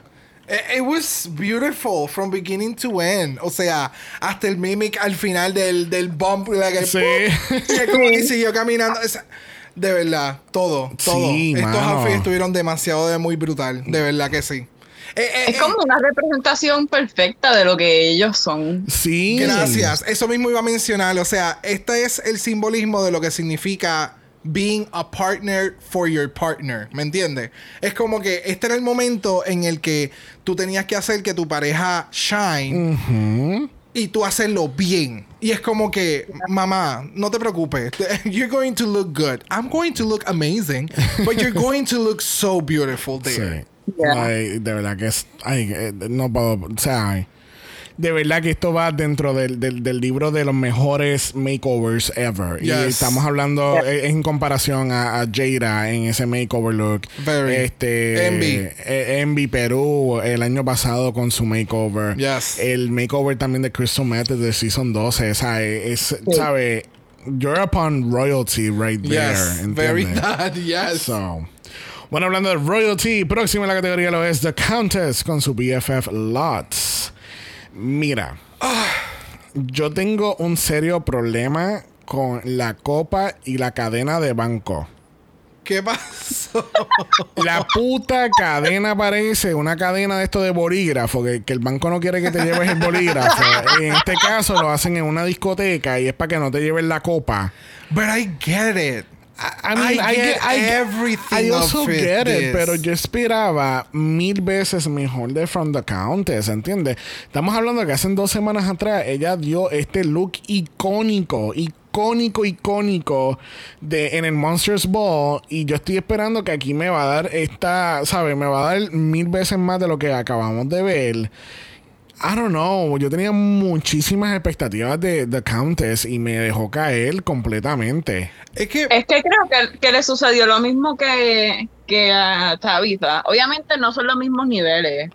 It, it was beautiful from beginning to end. O sea, hasta el mimic al final del, del bump. like, el Sí. Y es como que [LAUGHS] siguió caminando. O sea, de verdad, todo, todo. Sí, Estos outfits estuvieron demasiado de muy brutal. De verdad que sí. Eh, eh, Es como una representación perfecta de lo que ellos son. Sí. Gracias. Eso mismo iba a mencionar. O sea, este es el simbolismo de lo que significa being a partner for your partner. ¿Me entiendes? Es como que este era el momento en el que tú tenías que hacer que tu pareja shine. Y tú hacerlo bien. Y es como que, mamá, no te preocupes. [LAUGHS] You're going to look good. I'm going to look amazing. But you're [LAUGHS] going to look so beautiful there. Sí. Yeah. Ay, de verdad que es. Ay, eh, no puedo. O sea, ay. De verdad que esto va dentro del, del- del libro de los mejores makeovers ever. Y Yes. estamos hablando eh, en comparación a, a Jada en ese makeover look. Very. Este. Envy. eh, Envy Perú el año pasado con su makeover. Yes. El makeover también de Crystal Method de Season 12. O sea, es, ¿sabe? You're upon royalty right there. Yes. Very that. Yes. So, bueno, hablando de royalty, próximo en la categoría lo es The Countess con su BFF Lots. Mira, yo tengo un serio problema con la copa y la cadena de banco. ¿Qué pasó? La puta cadena parece una cadena de esto de bolígrafo, que, que el banco no quiere que te lleves el bolígrafo. En este caso lo hacen en una discoteca y es para que no te lleven la copa. But I get it. I, mean, I get everything I also get it, this. pero yo esperaba mil veces mejor de From the Countess, ¿entiendes? Estamos hablando de que hace dos semanas atrás ella dio este look icónico, icónico, icónico de en el Monsters Ball y yo estoy esperando que aquí me va a dar esta, ¿sabes? Me va a dar mil veces más de lo que acabamos de ver. I don't know, yo tenía muchísimas expectativas de The Countess y me dejó caer completamente. Es que Es que creo que, que le sucedió lo mismo que, que a Tabitha. Obviamente no son los mismos niveles,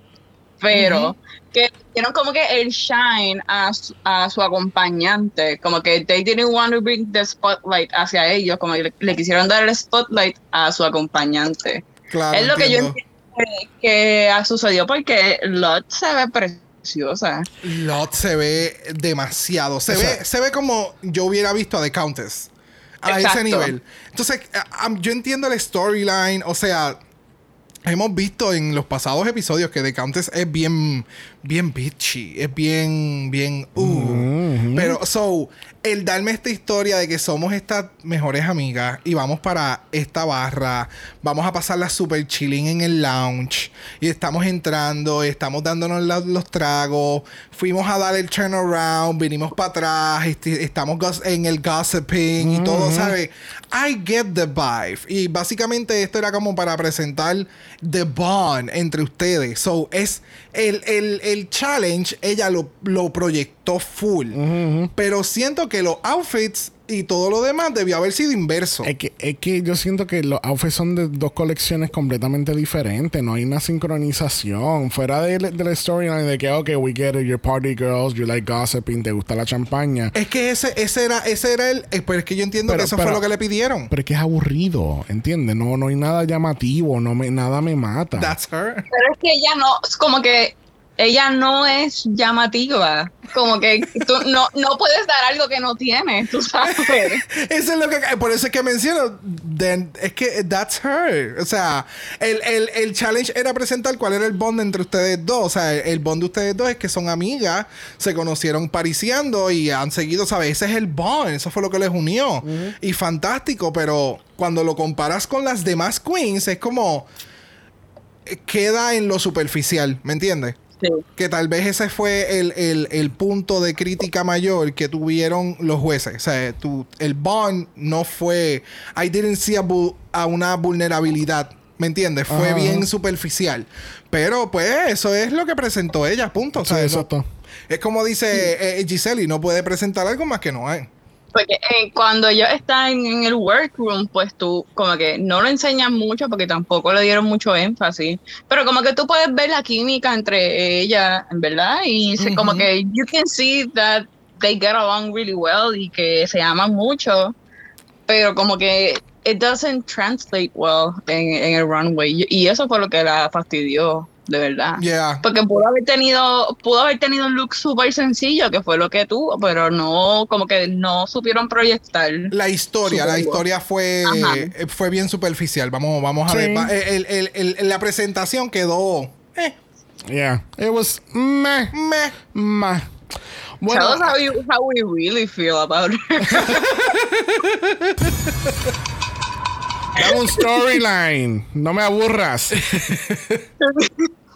pero que dieron como que el shine a su, a su acompañante. Como que they didn't want to bring the spotlight hacia ellos, como que le, le quisieron dar el spotlight a su acompañante. claro, es lo que yo entiendo. que, que ha sucedido porque Lot se ve preciosa. Lot se ve demasiado. Se O sea- ve, se ve como yo hubiera visto a The Countess. A Exacto. ese nivel. Entonces, yo entiendo el storyline. O sea, hemos visto en los pasados episodios que The Countess es bien, bien bitchy. Es bien, bien, uh. Pero, so, el darme esta historia de que somos estas mejores amigas y vamos para esta barra, vamos a pasarla super chilling en el lounge y estamos entrando, estamos dándonos la- los tragos, fuimos a dar el turnaround, vinimos para atrás, este- estamos en el gossiping y todo, ¿sabes? I get the vibe. Y básicamente esto era como para presentar the bond entre ustedes. So, es el, el, el challenge, ella lo, lo proyectó full. Pero siento que los outfits y todo lo demás debió haber sido inverso. Es que, es que yo siento que los outfits son de dos colecciones completamente diferentes. No hay una sincronización. Fuera del del storyline de que, ok, we get it, you're party girls, you like gossiping, te gusta la champaña. Es que ese, ese era, ese era el. eh, Pero es que yo entiendo Pero- que eso pero- fue lo que le pidieron. Pero es que es aburrido, ¿entiendes? No, no hay nada llamativo, no me, nada me mata. That's her. Pero es que ella no, es como que ella no es llamativa. Como que tú no, no puedes dar algo que no tienes, tú sabes. [LAUGHS] Eso es lo que. Por eso es que menciono. then, es que that's her. O sea, el, el, el challenge era presentar cuál era el bond entre ustedes dos. O sea, el, el bond de ustedes dos es que son amigas, se conocieron pariciando y han seguido, ¿sabes? Ese es el bond. Eso fue lo que les unió. Y fantástico, pero cuando lo comparas con las demás queens, es como. eh, Queda en lo superficial, ¿me entiendes? Sí. que tal vez ese fue el, el- el punto de crítica mayor que tuvieron los jueces. O sea, tu- el bond no fue. I didn't see a, bu- a una vulnerabilidad. ¿Me entiendes? Fue Ajá. bien superficial. Pero pues eso es lo que presentó ella, punto. O sea, Sí, exacto. es como dice eh, Giselle, no puede presentar algo más que no hay. Porque eh, cuando ellos están en el workroom, pues tú como que no lo enseñan mucho porque tampoco le dieron mucho énfasis. Pero como que tú puedes ver la química entre ella, en verdad, y se- como que you can see that they get along really well y que se aman mucho. Pero como que it doesn't translate well en, en el runway. Y eso fue lo que la fastidió, de verdad. Yeah. Porque pudo haber tenido, pudo haber tenido un look súper sencillo, que fue lo que tuvo, pero no, como que no supieron proyectar. La historia, la historia fue, Ajá. fue bien superficial. Vamos, vamos a Sí. ver. Va- el- el- el- la presentación quedó. Eh, Yeah. It was meh, meh. meh. Tell Bueno, us how, you, how we really feel about her. [LAUGHS] [LAUGHS] dame un storyline. No me aburras.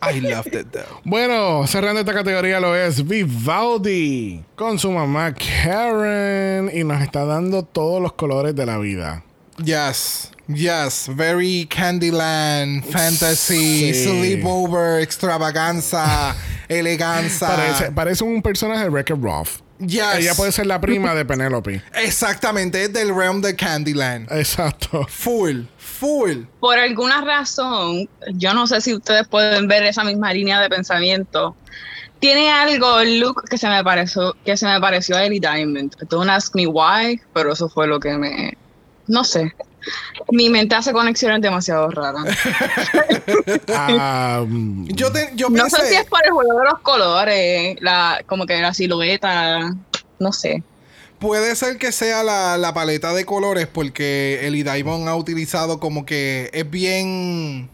I loved it though. Bueno, cerrando esta categoría lo es Vivaldi con su mamá Karen y nos está dando todos los colores de la vida. Yes, yes, very Candyland, fantasy, Sí. sleepover, extravaganza, [LAUGHS] eleganza. Parece, parece un personaje de Wreck-It Ralph. Yes. Ella puede ser la prima de Penelope. [LAUGHS] Exactamente, es del realm de Candyland. Exacto. Full, full. Por alguna razón, yo no sé si ustedes pueden ver esa misma línea de pensamiento. Tiene algo el look que se me pareció, que se me pareció a Ellie Diamond. Don't ask me why, pero eso fue lo que me, no sé. Mi mente hace conexiones demasiado raras. Ah, mm, Yo, te, yo No sé si es por el juego de los colores, la, como que la silueta, no sé. Puede ser que sea la, la paleta de colores porque el Diamond ha utilizado como que es bien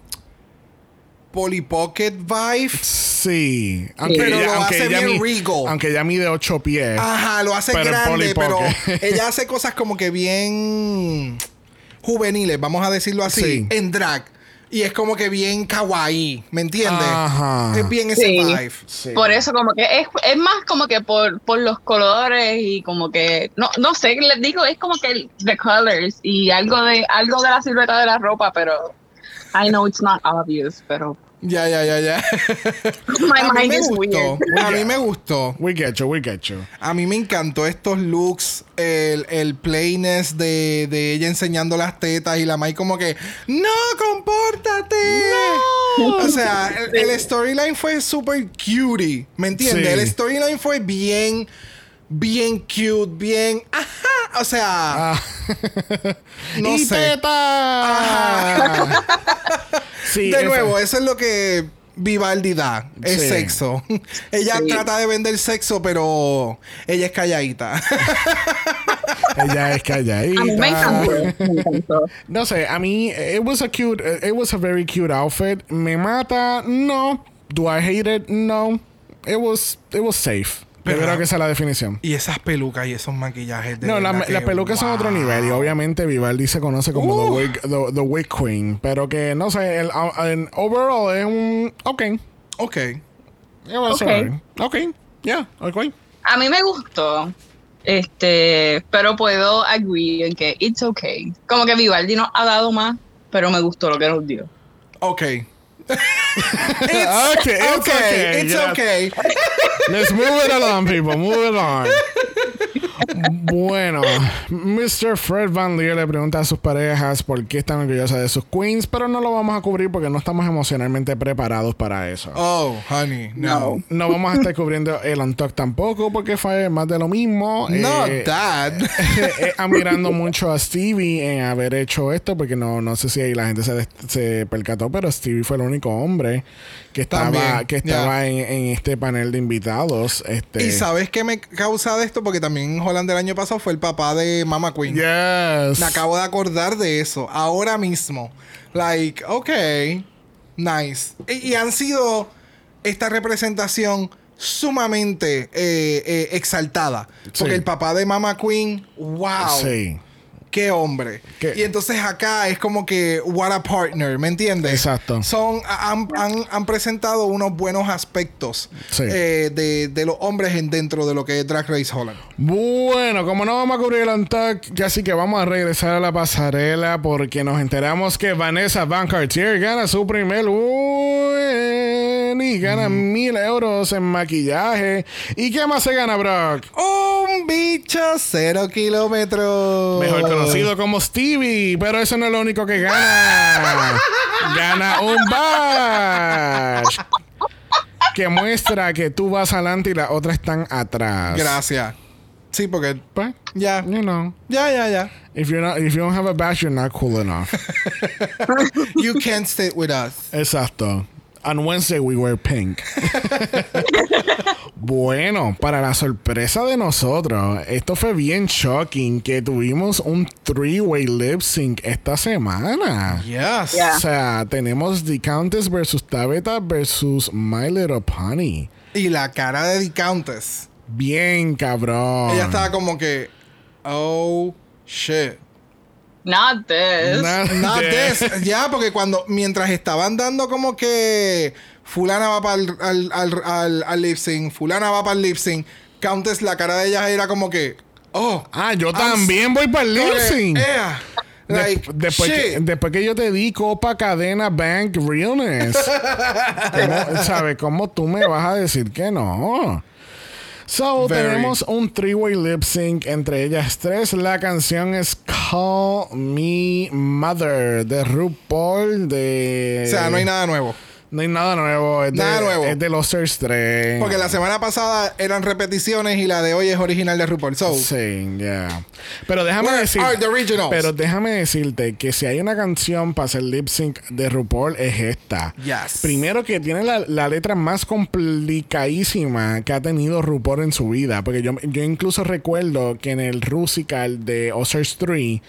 Polly Pocket vibe. Sí. Aunque, Pero ella, lo aunque hace ella bien mi- regal. Aunque ella mide 8 pies. Ajá, lo hace Pero grande, pero ella hace cosas como que bien juveniles, vamos a decirlo así, Sí. en drag. Y es como que bien kawaii, ¿me entiendes? Ajá. Es bien ese Sí. vibe. Sí. Por eso como que es, es más como que por, por los colores y como que no no sé, les digo, es como que the colors y algo de algo de la silueta de la ropa, pero I know it's not obvious, pero Ya, ya, ya, ya. [LAUGHS] my a mí mind me is gustó. weird. [LAUGHS] A mí me gustó. We get you, we get you. A mí me encantó estos looks, el, el playness de, de ella enseñando las tetas y la Mai como que, ¡No, compórtate! O sea, el, el storyline fue súper cutie, ¿me entiendes? Sí. El storyline fue bien, bien cute, bien, ajá, o sea, Ah. [LAUGHS] no ¡Y sé. teta! sí, de eso- nuevo, eso es lo que Vivaldi da, es Sí. sexo. [LAUGHS] ella Sí. trata de vender sexo, pero ella es calladita. [LAUGHS] Ella es calladita. A mí me encantó, me encantó. No sé, a mí, it was a cute, it was a very cute outfit. ¿Me mata? No. Do I hate it? No. It was, it was safe. Pero- Yo creo que esa es la definición. Y esas pelucas y esos maquillajes. De No, la- las pelucas son otro nivel y obviamente Vivaldi se conoce como Uh. the, wig, the, the wig queen, pero que no sé, el, en overall es un ok. Ok. Ok. Ok, yeah, ok. A mí me gustó. Este, pero puedo agree en que it's okay. Como que Vivaldi nos ha dado más, pero me gustó lo que nos dio. Ok. [LAUGHS] It's ok. okay, It's yeah. okay. Let's move it along, people. Move it on. Bueno, Mr. Fred Van Leer le pregunta a sus parejas por qué están orgullosas de sus queens, pero no lo vamos a cubrir porque no estamos emocionalmente preparados para eso. Oh, honey, no. No vamos a estar cubriendo el on talk tampoco porque fue más de lo mismo. Not Eh, that. [LAUGHS] eh, admirando mucho a Stevie en haber hecho esto, porque no, no sé si ahí la gente se, se percató, pero Stevie fue el único hombre que estaba, También, que estaba en, en este panel de invitados. Este, ¿Y sabes qué me causa de esto? Porque también Holland del año pasado fue el papá de Mama Queen. Yes. Me acabo de acordar de eso. Ahora mismo. Like, ok. Nice. Y, y han sido esta representación sumamente eh, eh, exaltada. Porque el papá de Mama Queen, wow. Sí. Qué hombre. ¿Qué? Y entonces acá es como que, what a partner, ¿me entiendes? Exacto. Son, han, han- han presentado unos buenos aspectos Sí. eh, de, de los hombres en dentro de lo que es Drag Race Holland. Bueno, como no vamos a cubrir el Untucked, así que vamos a regresar a la pasarela porque nos enteramos que Vanessa Van Cartier gana su primer win y gana mil euros en maquillaje. ¿Y qué más se gana, Brock? Un bicho cero kilómetros. Mejor conocido como Stevie, pero eso no es lo único que gana. [LAUGHS] gana un badge que muestra que tú vas adelante y las otras están atrás. Gracias. Sí, porque Pues, ya, you know, ya, ya, ya. if you're not, if you don't have a badge, you're not cool enough. [LAUGHS] You can't stay with us. Exacto. On Wednesday we wear pink. [LAUGHS] bueno, para la sorpresa de nosotros, esto fue bien shocking que tuvimos un three-way lip sync esta semana. Yes. Yeah. O sea, tenemos The Countess versus Tabitha versus My Little Pony. Y la cara de The Countess. Bien, cabrón. Ella estaba como que, oh, shit. Not this. Not Not this. this. Ya, porque cuando, mientras estaban dando como que fulana va para el al, al, al, al lip sync, fulana va para el lip sync, Countess, la cara de ella era como que, oh. Ah, yo I'm también voy para el lip sync. Like, después, que, después que yo te di copa, cadena, bank, realness. [LAUGHS] ¿Cómo, ¿Sabes cómo tú me vas a decir que no? So, Very. tenemos un three-way lip sync entre ellas tres. La canción es Call Me Mother de RuPaul. De... O sea, no hay nada nuevo. No hay nada nuevo. Es Nada de, nuevo. Es de los Search 3. Porque la semana pasada eran repeticiones y la de hoy es original de RuPaul. So, Sí, yeah. Pero déjame decir. Pero déjame decirte que si hay una canción para hacer lip sync de RuPaul es esta. Yes. Primero que tiene la, la letra más complicadísima que ha tenido RuPaul en su vida. Porque yo, yo incluso recuerdo que en el Rusical de Oscars 3,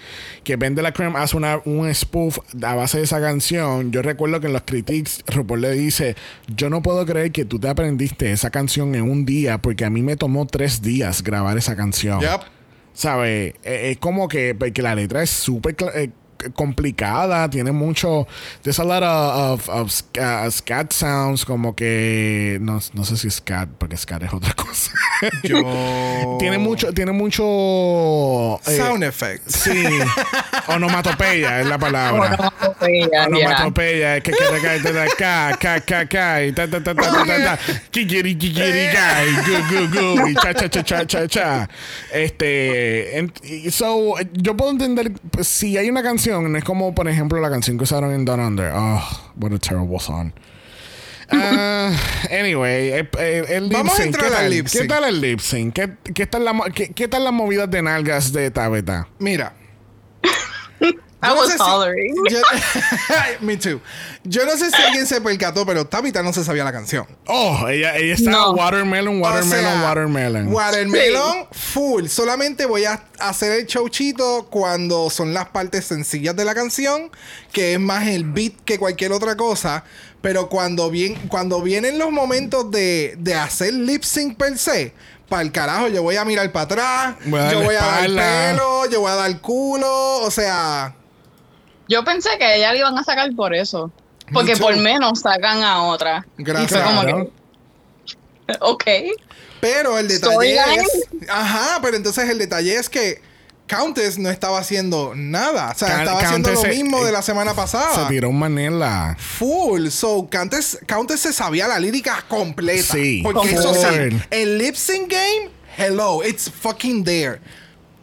que Ben de la Creme hace una, un spoof a base de esa canción. Yo recuerdo que en los critiques RuPaul le dice: Yo no puedo creer que tú te aprendiste esa canción en un día, porque a mí me tomó tres días grabar esa canción. Yep. ¿Sabes? Eh, Es como que, que la letra es súper eh, complicada, tiene mucho. There's a lot of, of- of ska- scat sounds, como que. No, no sé si scat, porque scat es otra cosa. Yo. [LAUGHS] tiene mucho. Tiene mucho. eh, Sound effects. Sí. Onomatopeya es la palabra. Onomatopeya, ya. Onomatopeya, es que que recae de la ca, ca, ca, ca, y ta, ta, ta, ta, ta, ta, ta, kikiri, kikiri, ca, y gu, gu, gu, y cha, cha, cha, cha, cha, cha. Este, so, yo puedo entender, pues, si hay una canción, no es como, por ejemplo, la canción que usaron en Down Under. Oh, what a terrible song. Ah, anyway, eh, eh, el lip Vamos a entrar ¿qué al lip ¿Qué sync. tal el lip sync? ¿Qué, qué, tal la qué, qué tal las movidas de nalgas de Tabeta? Mira. I no was sé si- hollering. yo- [LAUGHS] [LAUGHS] Me too. Yo no sé si alguien se percató, pero Tabitha no se sabía la canción. Oh, ella, ella está No. watermelon, watermelon, O sea, watermelon. Watermelon full. Solamente voy a hacer el showchito cuando son las partes sencillas de la canción, que es más el beat que cualquier otra cosa. Pero cuando, bien, cuando vienen los momentos de, de hacer lip sync per se, para el carajo, yo voy a mirar para atrás, Voy yo voy a dar espalda. pelo, yo voy a dar culo, o sea. Yo pensé que a ella le iban a sacar por eso. Porque por menos sacan a otra. Gracias. Y fue como que. [LAUGHS] Ok. Pero el detalle es. Ajá, pero entonces el detalle es que Countess no estaba haciendo nada. O sea, Ca- estaba haciendo lo se- mismo de la semana Se pasada. tiró un manela. Full. So, Countess, Countess se sabía la lírica completa. Sí. Porque eso sí, el lip sync game, hello, it's fucking there.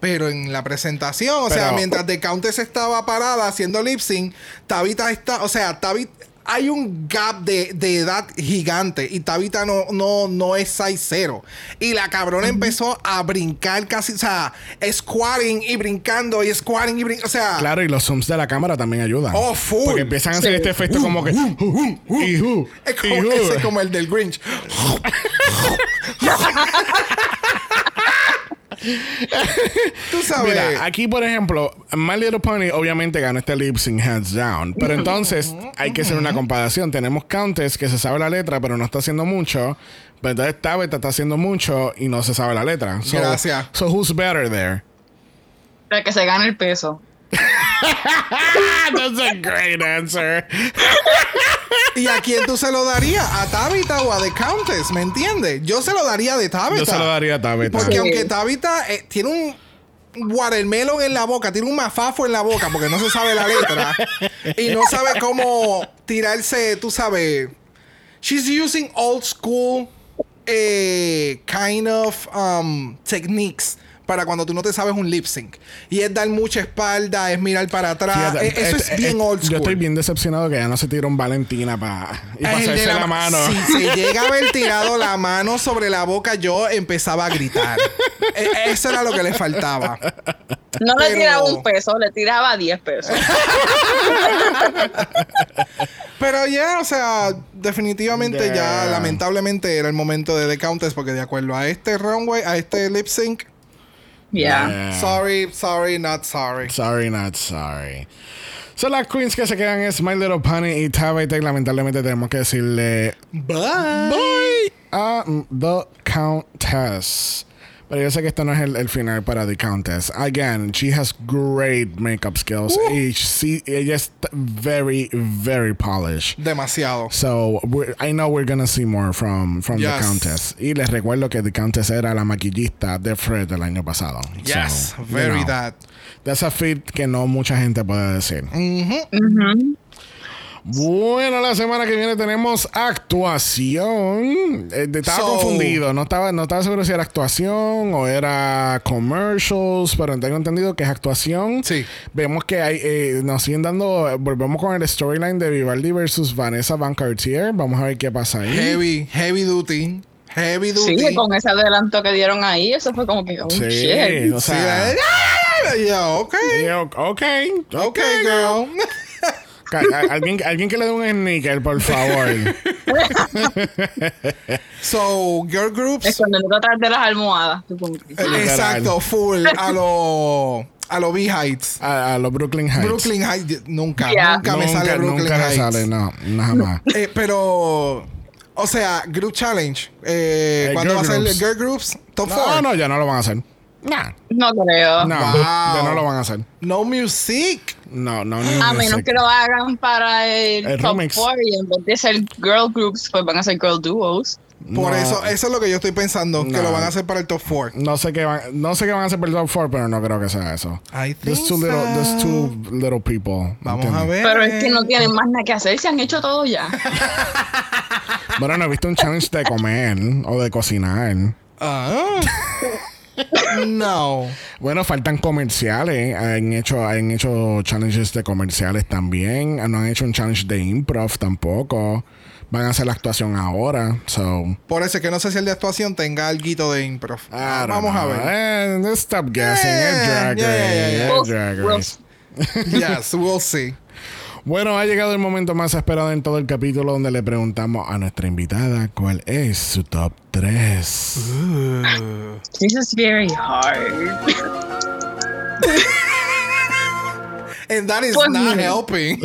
Pero en la presentación, o sea, mientras de Countess estaba parada haciendo lip sync, Tabitha está, o sea, Tabitha, hay un gap de, de edad gigante y Tabitha no, no, no es size cero. Y la cabrona empezó a brincar casi, o sea, squatting y brincando y squatting y brincando, o sea, Claro, y los zooms de la cámara también ayudan. Oh, full. Porque empiezan a hacer este efecto como que. y who, es como, y ese como el del Grinch. [LAUGHS] [LAUGHS] [LAUGHS] Tú sabes. Mira, aquí por ejemplo, My Little Pony obviamente ganó este lip sync hands down. Pero entonces hay que hacer una comparación. Tenemos Countess que se sabe la letra, pero no está haciendo mucho. Pero entonces Tabitha está haciendo mucho y no se sabe la letra. So, Gracias. So who's better there? Para que se gane el peso. [LAUGHS] That's a great answer. [LAUGHS] ¿Y a quién tú se lo darías? ¿A Tabitha o a The Countess? ¿Me entiendes? Yo se lo daría de Tabitha. Yo se lo daría a Tabitha. Porque Sí. aunque Tabitha eh, tiene un watermelon en la boca, tiene un mafafo en la boca porque no se sabe la letra [LAUGHS] y no sabe cómo tirarse, tú sabes. She's using old school eh, kind of um, techniques para cuando tú no te sabes un lip sync. Y es dar mucha espalda, es mirar para atrás. Fíjate, Eh, Eso este- es bien este- old school. Yo estoy bien decepcionado que ya no se tiró un Valentina para y pasarse la, mano. Si se [LAUGHS] llega a haber tirado la mano sobre la boca, yo empezaba a gritar. E- Eso era lo que le faltaba. No le tiraba un peso, le tiraba 10 pesos. [LAUGHS] Pero ya, o sea, definitivamente ya, lamentablemente era el momento de The Countess, porque de acuerdo a este runway, a este lip sync, Yeah. sorry, sorry, not sorry. Sorry, not sorry. So, las queens que se quedan es My Little Pony y Tabitha. Y lamentablemente tenemos que decirle Bye. a The Countess. Pero yo sé que esto no es el, el final para The Countess. Again, she has great makeup skills. Y sí, ella es very, very polished. Demasiado. So, we're- I know we're gonna see more from, from Yes. The Countess. Y les recuerdo que The Countess era la maquillista de Fred del año pasado. Yes, So, you very know, that. That's a feat que no mucha gente puede decir. Mm. Ujú. Bueno, la semana que viene tenemos actuación. Eh, estaba So- confundido, no estaba, no estaba seguro si era actuación o era commercials, pero tengo entendido que es actuación. Sí. Vemos que hay, eh, nos siguen dando, volvemos con el storyline de Vivaldi versus Vanessa Van Cartier. Vamos a ver qué pasa ahí. Heavy, heavy duty. Heavy Sí, duty. que con ese adelanto que dieron ahí, eso fue como que, oh, Sí, shit. o Sí, sea, eh, yeah, ok. y yo, ok, ok, Ok, girl. [LAUGHS] Alguien, alguien que le dé un sneaker, por favor. [LAUGHS] So, girl groups. Escondiendo atrás de las almohadas. supongo. Exacto, full. A lo, a lo B-Heights. A, a los Brooklyn Heights. Brooklyn Heights. Nunca, Yeah. nunca me sale Brooklyn nunca Heights. sale, no, nada más. [LAUGHS] Eh, pero, o sea, Group Challenge. Eh, Eh, ¿Cuándo va a ser. Girl Groups? Top No, 4. no, ya no lo van a hacer. Nah, No creo. no, Wow. ya no lo van a hacer. No music. No, no, ni A music. menos que lo hagan para el, El top remix. 4 y en vez de ser girl groups, pues van a ser girl duos. Por No. eso, eso es lo que yo estoy pensando, que No. lo van a hacer para el top 4. No sé qué van, no sé qué van a hacer por el top 4, pero no creo que sea eso. I There's think two little, so. there's two little people. Vamos ¿entiendes? a ver. Pero es que no tienen más nada que hacer, se han hecho todo ya. [LAUGHS] Bueno, no he visto un challenge de comer o de cocinar. Ah. [LAUGHS] no. Bueno, faltan comerciales. Han hecho, han hecho challenges de comerciales también. No han hecho un challenge de improv tampoco. Van a hacer la actuación ahora. So, Por eso es que no sé si el de actuación tenga algo de improv. Vamos a know. ver. Eh, let's stop guessing. Es Yeah, drag yeah, yeah, race. yeah. es We'll- drag we'll- race. [LAUGHS] yes, we'll see. Bueno, ha llegado el momento más esperado en todo el capítulo donde le preguntamos a nuestra invitada cuál es su top 3. This is very hard. And that is Pues not helping.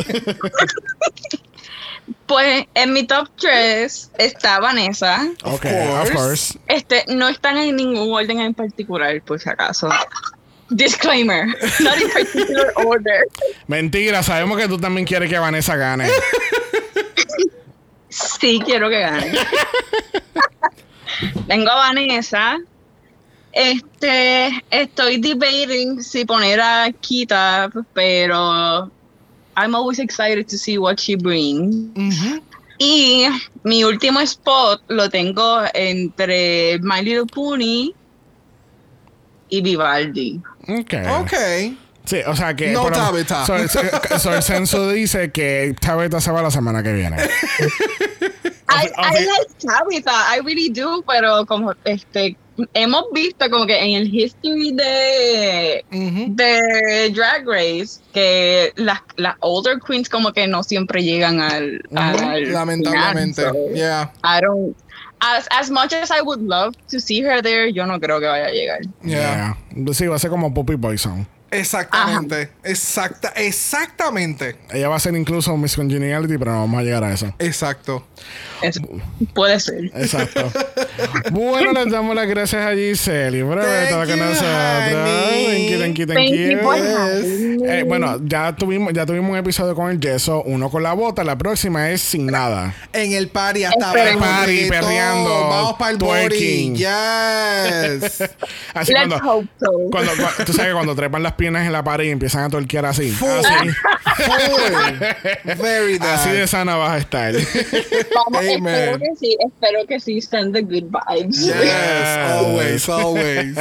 Pues en mi top 3 está Vanessa. Ok, of course. Este, no están en ningún orden en particular, por si acaso. Disclaimer, not in particular order. Mentira, sabemos que tú también quieres que Vanessa gane. Sí, quiero que gane. Tengo a Vanessa. Este, estoy debating si poner a Kita, pero I'm always excited to see what she brings. Y mi último spot lo tengo entre My Little Pony y Vivaldi. Ok. Ok. Sí, o sea que. No por Tabitha. So, el- so, censo dice que Tabitha se va la semana que viene. [LAUGHS] I, I like Tabitha, I really do, pero como este hemos visto como que en el history de de Drag Race que las, las older queens como que no siempre llegan al, al Lamentablemente. final, so Yeah. I don't as as much as I would love to see her there, yo no creo que vaya a llegar. Yeah. Yeah. Sí, va a ser como Poppy Poison. Exactamente. Exacta, exactamente. Ella va a ser incluso Miss Congeniality, pero no vamos a llegar a eso. Exacto. Puede ser. Exacto. [LAUGHS] bueno, les damos las gracias a Giselle por haber Thank estado con nosotros. Eh, bueno, ya tuvimos, ya tuvimos un episodio con el yeso, uno con la bota, la próxima es sin nada. En el party hasta abajo. Party, perreando, Vamos para el twerking. body. Yes. [LAUGHS] Así Let's cuando, hope so. cuando, cua- tú sabes que cuando trepan las piernas en la pared y empiezan a torquear así. Full. Así, Full. Very that. [LAUGHS] así de sana vas a estar. Vamos, espero que sí, espero que sí send the good vibes. Yes. Always, always.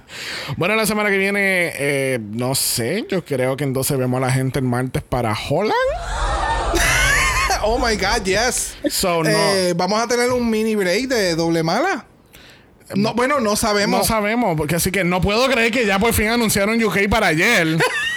[LAUGHS] bueno, la semana que viene, eh, no sé, yo creo que entonces vemos a la gente el martes para Holland. [LAUGHS] Oh my God, yes. So, no, Eh, Vamos a tener un mini break de doble mala. No, bueno, no sabemos. no sabemos, porque así que no puedo creer que ya por fin anunciaron UK para ayer. [LAUGHS]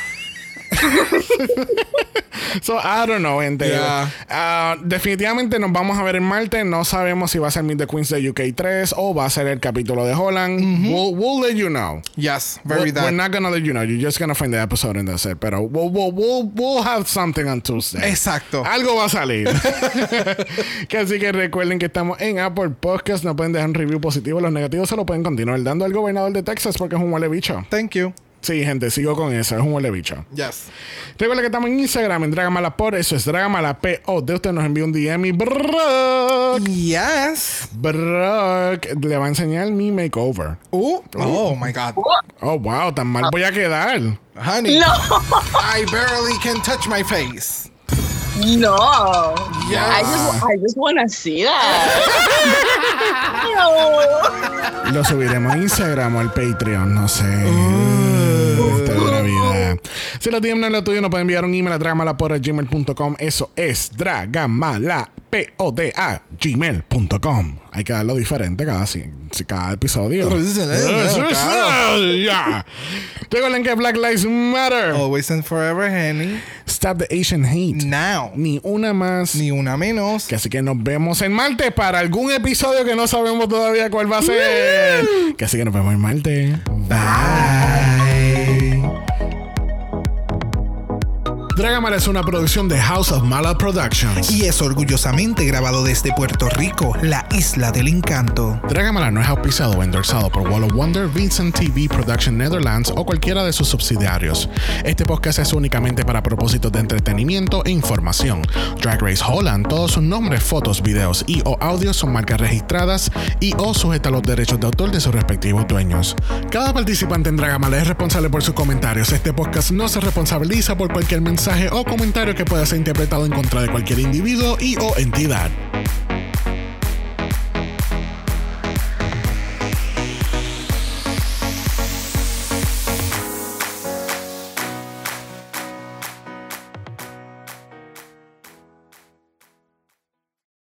[LAUGHS] so, I don't know, gente. Yeah. Ah, definitivamente nos vamos a ver el martes. No sabemos si va a ser Meet the Queens de UK 3 o va a ser el capítulo de Holland. we'll, we'll let you know. Yes, very We're, we're that. not gonna let you know. You're just gonna find the episode and that's it. Pero we'll, we'll, we'll, we'll have something on Tuesday. Exacto. Algo va a salir. [LAUGHS] [LAUGHS] que así que recuerden que estamos en Apple Podcast. No pueden dejar un review positivo. Los negativos se lo pueden continuar dando al gobernador de Texas porque es un huele bicho. Thank you. Sí, gente, sigo con eso. Es un huele bicho. Yes. Recuerden que estamos en Instagram en Dragamala por eso es Dragamala P. O de usted nos envía un DM y Brock, Yes. Brock le va a enseñar mi makeover. Uh, oh my God. Oh, wow, tan mal voy a quedar. Honey, No. [LAUGHS] I barely can touch my face. No. Yeah. I just, I just wanna see that. [LAUGHS] Lo subiremos a Instagram o al Patreon, no sé. Uh. Si lo tienen en lo tuyo, nos pueden enviar un email a dragamala.gmail.com. Eso es dragamala, P-O-D-A, gmail.com. Hay que darlo diferente cada, cada episodio. Recuerden que Black Lives Matter. Always and forever, Henny. Stop the Asian hate. Now. Ni una más. Ni una menos. Que así que nos vemos en Marte para algún episodio que no sabemos todavía cuál va a ser. Que así que nos vemos en Marte. Bye. Dragamala es una producción de House of Mala Productions. Y es orgullosamente grabado desde Puerto Rico, la isla del encanto. Dragamala no es auspiciado o endorsado por Wall of Wonder, Vincent TV Production Netherlands o cualquiera de sus subsidiarios. Este podcast es únicamente para propósitos de entretenimiento e información. Drag Race Holland, todos sus nombres, fotos, videos y o audios son marcas registradas y o sujeta a los derechos de autor de sus respectivos dueños. Cada participante en Dragamala es responsable por sus comentarios. Este podcast no se responsabiliza por cualquier mensaje o comentario que pueda ser interpretado en contra de cualquier individuo y o entidad.